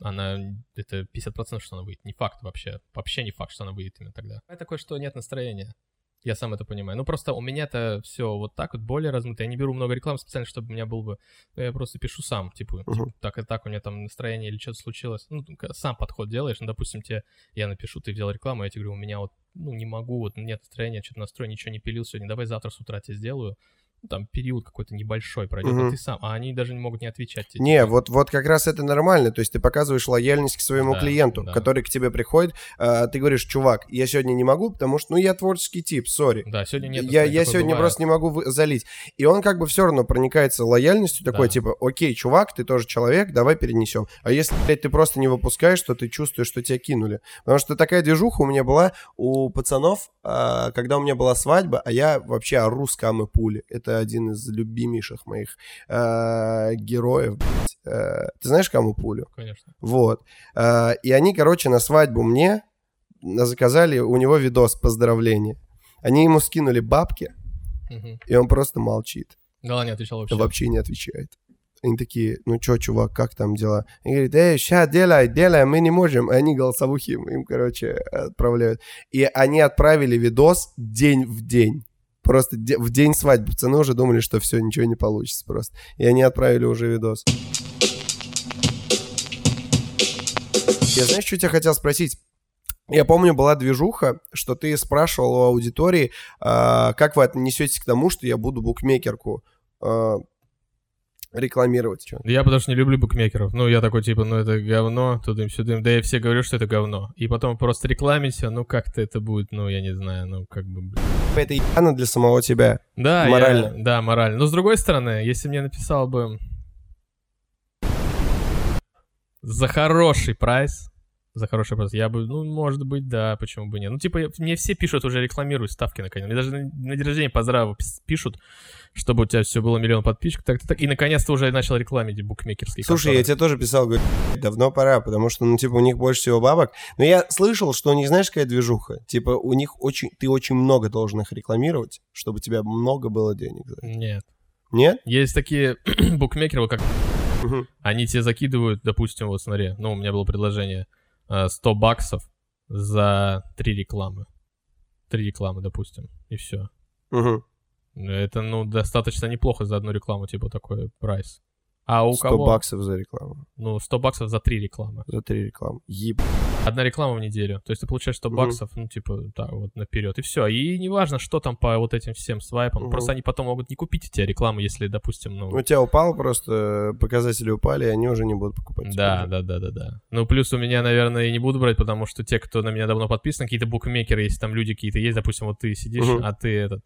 [SPEAKER 3] Она, это 50% что она выйдет, не факт вообще, вообще не факт, что она выйдет именно тогда. Бывает такое, что нет настроения. Я сам это понимаю. Ну, просто у меня-то все вот так вот, более размыто. Я не беру много рекламы специально, чтобы у меня был бы... Ну, я просто пишу сам, типа,
[SPEAKER 2] Мгм.
[SPEAKER 3] типа, так и так, у меня там настроение или что-то случилось. Ну, сам подход делаешь. Ну, допустим, тебе я напишу, ты взял рекламу, я тебе говорю, у меня вот, ну, не могу, вот нет настроения, что-то настрой, ничего не пилил сегодня, давай завтра с утра тебе сделаю. Там период какой-то небольшой пройдет,
[SPEAKER 2] Мгм.
[SPEAKER 3] а ты сам, а они даже не могут не отвечать тебе.
[SPEAKER 2] Не, вот, вот как раз это нормально. То есть ты показываешь лояльность к своему
[SPEAKER 3] Да,
[SPEAKER 2] клиенту,
[SPEAKER 3] да.
[SPEAKER 2] который к тебе приходит. а, ты говоришь, чувак, я сегодня не могу, потому что, ну, я творческий тип, сори.
[SPEAKER 3] Да, сегодня нет
[SPEAKER 2] я, я сегодня
[SPEAKER 3] бывает.
[SPEAKER 2] просто не могу вы- залить. И он как бы все равно проникается лояльностью, такой,
[SPEAKER 3] Да.
[SPEAKER 2] типа, окей, чувак, ты тоже человек, давай перенесем. А если, блядь, ты просто не выпускаешь, то ты чувствуешь, что тебя кинули. Потому что такая движуха у меня была у пацанов, а, когда у меня была свадьба, а я вообще ору с камы пули. Это один из любимейших моих а, героев. А, ты знаешь каму пулю?
[SPEAKER 3] Конечно.
[SPEAKER 2] Вот. А, И они, короче, на свадьбу мне заказали у него видос поздравления. Они ему скинули бабки, и он просто молчит.
[SPEAKER 3] Да, не отвечал вообще.
[SPEAKER 2] Вообще не отвечает. Они такие, ну чё, чувак, как там дела? И говорит, эй, ща, делай, делай, мы не можем. И они голосовухи им, короче, отправляют. И они отправили видос день в день. Просто де- в день свадьбы. Пацаны уже думали, что все, ничего не получится просто. И они отправили уже видос. Я знаешь, что тебя хотел спросить? Я помню, была движуха, что ты спрашивал у аудитории, а, как вы отнесетесь к тому, что я буду букмекерку а, рекламировать. Чё?
[SPEAKER 3] Я потому что не люблю букмекеров. Ну, я такой, типа, ну, это говно, тудым-сюдым. Да я все говорю, что это говно. И потом просто рекламите, ну, как-то это будет, ну, я не знаю, ну, как бы... блин.
[SPEAKER 2] Это ебано для самого тебя.
[SPEAKER 3] Да, я-
[SPEAKER 2] Морально.
[SPEAKER 3] да, морально. Но с другой стороны, если мне написал бы за хороший прайс, за хороший прайс, я бы, ну, может быть, да, почему бы нет. Ну, типа, мне все пишут, уже рекламируют ставки на канал. Мне даже на, на день рождения поздравы пишут, чтобы у тебя все было миллион подписчиков, так, так. И наконец-то уже начал рекламить букмекерские
[SPEAKER 2] Слушай, я
[SPEAKER 3] конторы.
[SPEAKER 2] тебе тоже писал, говорю, давно пора, потому что, ну, типа, у них больше всего бабок. Но я слышал, что у них, знаешь, какая движуха? Типа, у них очень, ты очень много должен их рекламировать, чтобы у тебя много было денег.
[SPEAKER 3] Нет.
[SPEAKER 2] Нет?
[SPEAKER 3] Есть такие букмекеры, как они тебе закидывают, допустим, вот смотри, ну, у меня было предложение 100 баксов за три рекламы. Три рекламы, допустим, и все.
[SPEAKER 2] Мгм.
[SPEAKER 3] Это, ну, достаточно неплохо за одну рекламу, типа, такой прайс. А у
[SPEAKER 2] 100
[SPEAKER 3] кого?
[SPEAKER 2] баксов за рекламу.
[SPEAKER 3] Ну, 100 баксов за три рекламы.
[SPEAKER 2] За три рекламы. Еб...
[SPEAKER 3] Одна реклама в неделю. То есть ты получаешь 100
[SPEAKER 2] Мгм.
[SPEAKER 3] баксов, ну, типа, так вот, наперед. И все. И неважно, что там по вот этим всем свайпам.
[SPEAKER 2] Мгм.
[SPEAKER 3] Просто они потом могут не купить у тебя рекламу, если, допустим, ну...
[SPEAKER 2] У тебя упало просто, показатели упали, и они уже не будут покупать.
[SPEAKER 3] Да, да, да, да, да. Ну, плюс у меня, наверное, и не буду брать, потому что те, кто на меня давно подписан, какие-то букмекеры, если там люди какие-то есть, допустим, вот ты сидишь,
[SPEAKER 2] Мгм.
[SPEAKER 3] а ты этот,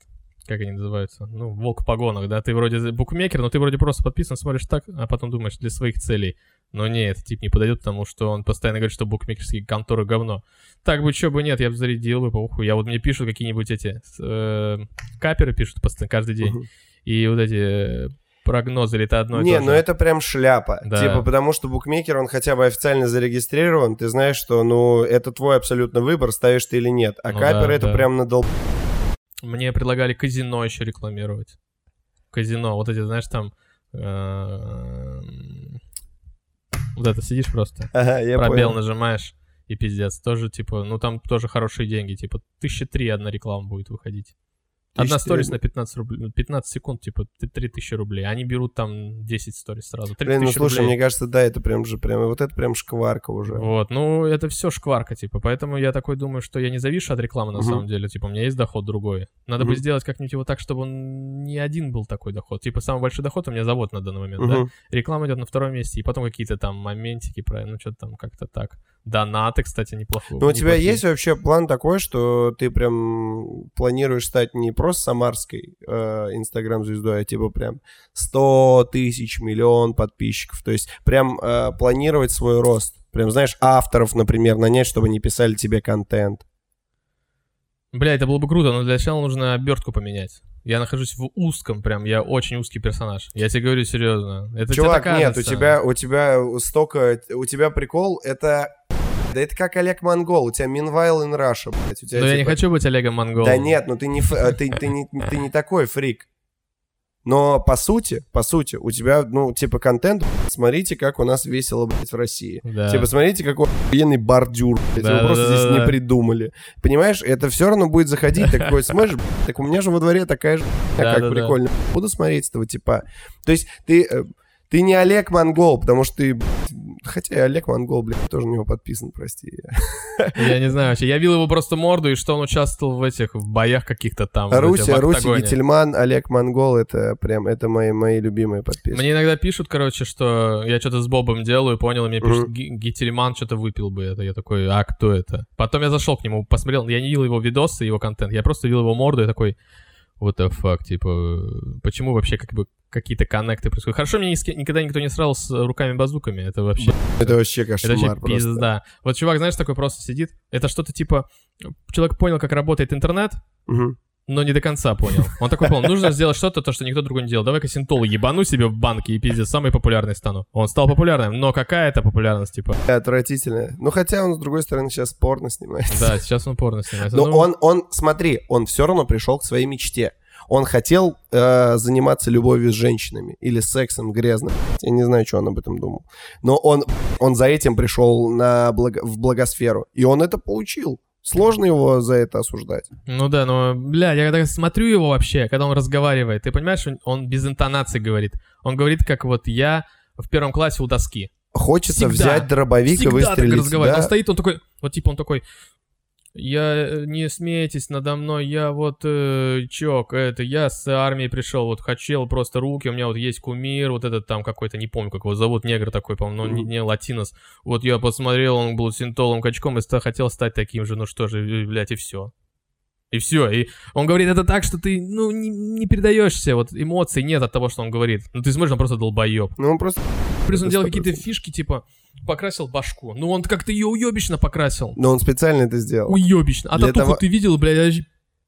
[SPEAKER 3] как они называются, ну, волк в погонах, да, ты вроде букмекер, но ты вроде просто подписан, смотришь так, а потом думаешь для своих целей. Но нет, этот тип не подойдет, потому что он постоянно говорит, что букмекерские конторы говно. Так бы, что бы нет, я бы зарядил бы, похуй. Я вот мне пишут какие-нибудь эти, э, каперы пишут постоянно, каждый день. И вот эти прогнозы, или это одно и
[SPEAKER 2] Не,
[SPEAKER 3] то
[SPEAKER 2] ну это прям шляпа.
[SPEAKER 3] Да.
[SPEAKER 2] Типа, потому что букмекер, он хотя бы официально зарегистрирован, ты знаешь, что, ну, это твой абсолютно выбор, ставишь ты или нет. А
[SPEAKER 3] Ну
[SPEAKER 2] капер
[SPEAKER 3] да,
[SPEAKER 2] это
[SPEAKER 3] да.
[SPEAKER 2] прям надол...
[SPEAKER 3] Мне предлагали казино еще рекламировать. Казино, вот эти, знаешь, там... эм, Вот это, сидишь просто,
[SPEAKER 2] Ага, я
[SPEAKER 3] пробел
[SPEAKER 2] понял.
[SPEAKER 3] нажимаешь, и пиздец. Тоже, типа, ну там тоже хорошие деньги, типа, тысяча три одна реклама будет выходить. Одна
[SPEAKER 2] 1003.
[SPEAKER 3] сторис на 15, рублей, ну, 15 секунд, типа, т- 3000 рублей. Они берут там 10 сторис сразу. 30
[SPEAKER 2] Блин, ну слушай,
[SPEAKER 3] рублей.
[SPEAKER 2] мне кажется, да, это прям же прям, вот это прям шкварка уже.
[SPEAKER 3] Вот, ну это все шкварка, типа, поэтому я такой думаю, что я не завишу от рекламы на
[SPEAKER 2] Мгм.
[SPEAKER 3] самом деле, типа, у меня есть доход другой. Надо бы
[SPEAKER 2] Мгм.
[SPEAKER 3] сделать как-нибудь его так, чтобы он не один был такой доход. Типа, самый большой доход у меня завод на данный момент, да?
[SPEAKER 2] Мгм.
[SPEAKER 3] Реклама идет на втором месте, и потом какие-то там моментики, про, ну что-то там как-то так. Донаты, кстати, неплохо.
[SPEAKER 2] Ну, у тебя
[SPEAKER 3] неплохие.
[SPEAKER 2] есть вообще план такой, что ты прям планируешь стать не просто самарской э, инстаграм-звездой, а типа прям 100 тысяч, миллион подписчиков. То есть прям э, планировать свой рост. Прям, знаешь, авторов, например, нанять, чтобы не писали тебе контент.
[SPEAKER 3] Бля, это было бы круто, но для начала нужно обертку поменять. Я нахожусь в узком, прям, я очень узкий персонаж. Я тебе говорю серьезно. Это тебе
[SPEAKER 2] Чувак,
[SPEAKER 3] так
[SPEAKER 2] нет, у тебя, у тебя столько... У тебя прикол, это... Да это как Олег Монгол, у тебя Meanwhile in Russia, блядь. У тебя,
[SPEAKER 3] Но я не
[SPEAKER 2] типа-
[SPEAKER 3] хочу быть Олегом Монголом.
[SPEAKER 2] Да нет, ну ты не, э, ты, ты, не, ты не такой фрик. Но по сути, по сути, у тебя, ну, типа, контент, смотрите, как у нас весело, блядь, в России.
[SPEAKER 3] Да.
[SPEAKER 2] Типа, смотрите, какой охуенный бордюр, блядь,
[SPEAKER 3] Да,
[SPEAKER 2] его просто
[SPEAKER 3] да,
[SPEAKER 2] здесь
[SPEAKER 3] да,
[SPEAKER 2] не
[SPEAKER 3] да.
[SPEAKER 2] придумали. Понимаешь, это все равно будет заходить, такой смотришь, так у меня же во дворе такая же,
[SPEAKER 3] Да,
[SPEAKER 2] как
[SPEAKER 3] да, да.
[SPEAKER 2] прикольно. Буду смотреть этого типа. То есть ты, э, ты не Олег Монгол, потому что ты, хотя и Олег Монгол, блядь, тоже на него подписан, прости.
[SPEAKER 3] Я не знаю вообще. Я видел его просто морду, и что он участвовал в этих, в боях каких-то там.
[SPEAKER 2] Руси, Руси. Гительман, Олег Монгол, это прям, это мои, мои любимые подписки.
[SPEAKER 3] Мне иногда пишут, короче, что я что-то с Бобом делаю, понял, и мне пишут,
[SPEAKER 2] Мгм.
[SPEAKER 3] «Ги- Гительман что-то выпил бы это. Я такой, а кто это? Потом я зашел к нему, посмотрел, я не видел его видосы, его контент, я просто видел его морду и такой, what the fuck, типа, почему вообще как бы какие-то коннекты происходят? Хорошо, мне никогда никто не срал с руками-базуками, это вообще
[SPEAKER 2] Это вообще
[SPEAKER 3] Это
[SPEAKER 2] кошмар
[SPEAKER 3] вообще
[SPEAKER 2] просто.
[SPEAKER 3] пизда. Вот чувак, знаешь, такой просто сидит. Это что-то типа... Человек понял, как работает интернет,
[SPEAKER 2] Мгм.
[SPEAKER 3] но не до конца понял. Он такой понял, нужно сделать что-то, то, что никто другой не делал. Давай-ка синтолу ебану себе в банке и пиздец, самый популярный стану. Он стал популярным, но какая это популярность, типа?
[SPEAKER 2] Отвратительно. Ну, хотя он, с другой стороны, сейчас порно снимает.
[SPEAKER 3] Да, сейчас он порно снимается.
[SPEAKER 2] Но
[SPEAKER 3] Ну,
[SPEAKER 2] он, он, смотри, он все равно пришел к своей мечте. Он хотел э, заниматься любовью с женщинами или сексом грязным. Я не знаю, что он об этом думал. Но он, он за этим пришел на благо- в благосферу. И он это получил. Сложно его за это осуждать.
[SPEAKER 3] Ну да, но, бля, я когда смотрю его вообще, когда он разговаривает, ты понимаешь, он, он без интонации говорит. Он говорит, как вот я в первом классе у доски.
[SPEAKER 2] Хочется
[SPEAKER 3] Всегда.
[SPEAKER 2] взять дробовик и
[SPEAKER 3] Всегда так
[SPEAKER 2] выстрелить.
[SPEAKER 3] разговаривает.
[SPEAKER 2] да?
[SPEAKER 3] Он стоит, он такой, вот типа он такой, я э, не смейтесь надо мной, я вот э, чок, это я с армии пришел, вот хотел просто руки, у меня вот есть кумир, вот этот там какой-то, не помню, как его зовут, негр такой, по-моему, но не, не латинос. Вот я посмотрел, он был синтолом качком и ста- хотел стать таким же, ну что же, блядь, и все. И все. И он говорит это так, что ты, ну, не, не передаешься, вот эмоций нет от того, что он говорит. Ну, ты смотришь, он просто долбоеб.
[SPEAKER 2] Ну, он просто...
[SPEAKER 3] Плюс он делал
[SPEAKER 2] 100%.
[SPEAKER 3] какие-то фишки, типа, покрасил башку. Ну, он как-то ее уебищно покрасил.
[SPEAKER 2] Но он специально это сделал.
[SPEAKER 3] Уебищно. А
[SPEAKER 2] Для
[SPEAKER 3] татуху
[SPEAKER 2] того-
[SPEAKER 3] ты видел, блядь,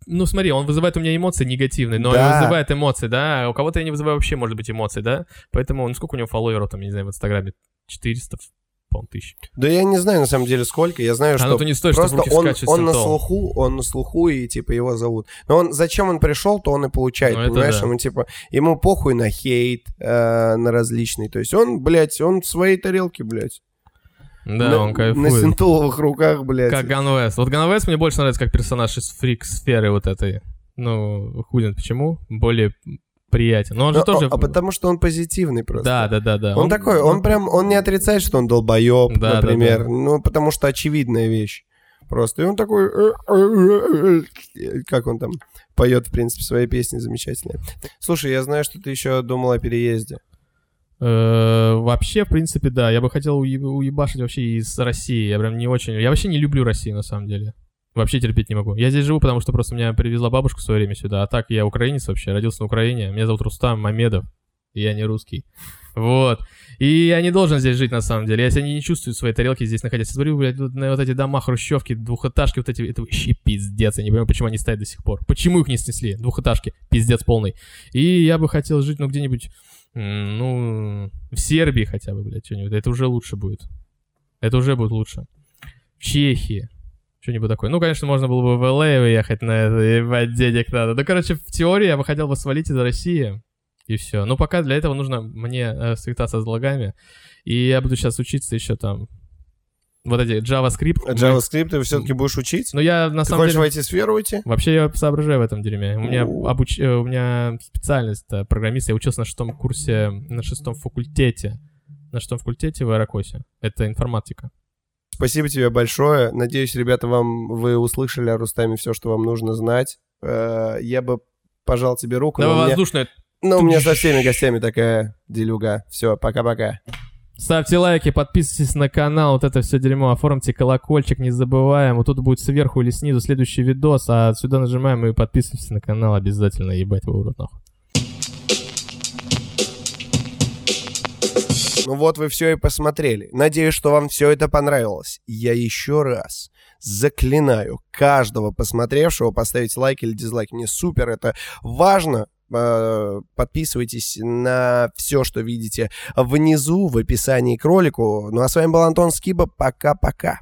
[SPEAKER 3] ну смотри, он вызывает у меня эмоции негативные, но
[SPEAKER 2] Да.
[SPEAKER 3] вызывает эмоции, да, у кого-то я не вызываю вообще, может быть, эмоций, да, поэтому, ну сколько у него фолловеров там, я не знаю, в Инстаграме, 400, по-моему, тысяч.
[SPEAKER 2] Да я не знаю, на самом деле, сколько. Я знаю,
[SPEAKER 3] А
[SPEAKER 2] что...
[SPEAKER 3] ну то не стоит, что
[SPEAKER 2] Просто он, он на слуху, он на слуху, и типа его зовут. Но он зачем он пришел, то он и получает,
[SPEAKER 3] Ну,
[SPEAKER 2] понимаешь?
[SPEAKER 3] да.
[SPEAKER 2] Ему типа, ему похуй на хейт, э, на различный. То есть он, блядь, он в своей тарелке, блядь.
[SPEAKER 3] Да,
[SPEAKER 2] на,
[SPEAKER 3] он
[SPEAKER 2] На
[SPEAKER 3] кайфует.
[SPEAKER 2] синтоловых руках, блядь.
[SPEAKER 3] Как Ганвест. Вот Ганвест мне больше нравится как персонаж из фрик-сферы вот этой. Ну, хуй знает почему. Более приятен. Но он же
[SPEAKER 2] Ну,
[SPEAKER 3] тоже...
[SPEAKER 2] а, а потому что он позитивный просто.
[SPEAKER 3] Да, да, да, да.
[SPEAKER 2] Он, такой, он прям, он не отрицает, что он долбоеб,
[SPEAKER 3] Да, да,
[SPEAKER 2] например.
[SPEAKER 3] да.
[SPEAKER 2] Ну, потому что очевидная вещь. Просто. И он такой... «Э, э, э, э». Как он там поет, в принципе, свои песни замечательные. Слушай, я знаю, что ты еще думал о переезде.
[SPEAKER 3] Вообще, в принципе, да. Я бы хотел уеб- уебашить вообще из России. Я прям не очень... Я вообще не люблю Россию, на самом деле. Вообще терпеть не могу. Я здесь живу, потому что просто меня привезла бабушка в свое время сюда. А так я украинец вообще, родился на Украине. Меня зовут Рустам Мамедов. И я не русский. Вот. И я не должен здесь жить, на самом деле. Я себя не чувствую в своей тарелке здесь находясь. Я смотрю, блядь, на вот эти дома, хрущевки, двухэтажки, вот эти, это вообще пиздец. Я не понимаю, почему они стоят до сих пор. Почему их не снесли? Двухэтажки. Пиздец полный. И я бы хотел жить, ну, где-нибудь, ну, в Сербии хотя бы, блядь, что-нибудь. Это уже лучше будет. Это уже будет лучше. В Чехии. Что-нибудь такое. Ну, конечно, можно было бы в ЛА уехать на это, ебать, денег надо. Ну, короче, в теории я бы хотел бы свалить из России. И все. Но пока для этого нужно мне э, связаться с логами. И я буду сейчас учиться еще там вот эти JavaScript.
[SPEAKER 2] А JavaScript ты все-таки будешь учить?
[SPEAKER 3] Ну, я на
[SPEAKER 2] ты
[SPEAKER 3] самом
[SPEAKER 2] хочешь
[SPEAKER 3] деле...
[SPEAKER 2] в IT-сферу уйти?
[SPEAKER 3] Вообще я соображаю в этом дерьме. У меня, обуч... э, у меня специальность программист. Я учился на шестом курсе, на шестом факультете. На шестом факультете в Аэрокосе. Это информатика.
[SPEAKER 2] Спасибо тебе большое. Надеюсь, ребята, вам вы услышали о Рустаме все, что вам нужно знать. Э, Я бы пожал тебе руку.
[SPEAKER 3] Давай
[SPEAKER 2] у меня-
[SPEAKER 3] воздушное.
[SPEAKER 2] но у меня со всеми гостями такая делюга. Все, пока-пока.
[SPEAKER 3] Ставьте лайки, подписывайтесь на канал, вот это все дерьмо, оформьте колокольчик, не забываем. Вот тут будет сверху или снизу следующий видос, а сюда нажимаем и подписывайтесь на канал обязательно, ебать вы урод нахуй.
[SPEAKER 2] Ну вот вы все и посмотрели. Надеюсь, что вам все это понравилось. Я еще раз заклинаю каждого посмотревшего поставить лайк или дизлайк. Мне супер это важно. Э, Подписывайтесь на все, что видите внизу в описании к ролику. Ну а с вами был Антон Скиба. Пока-пока.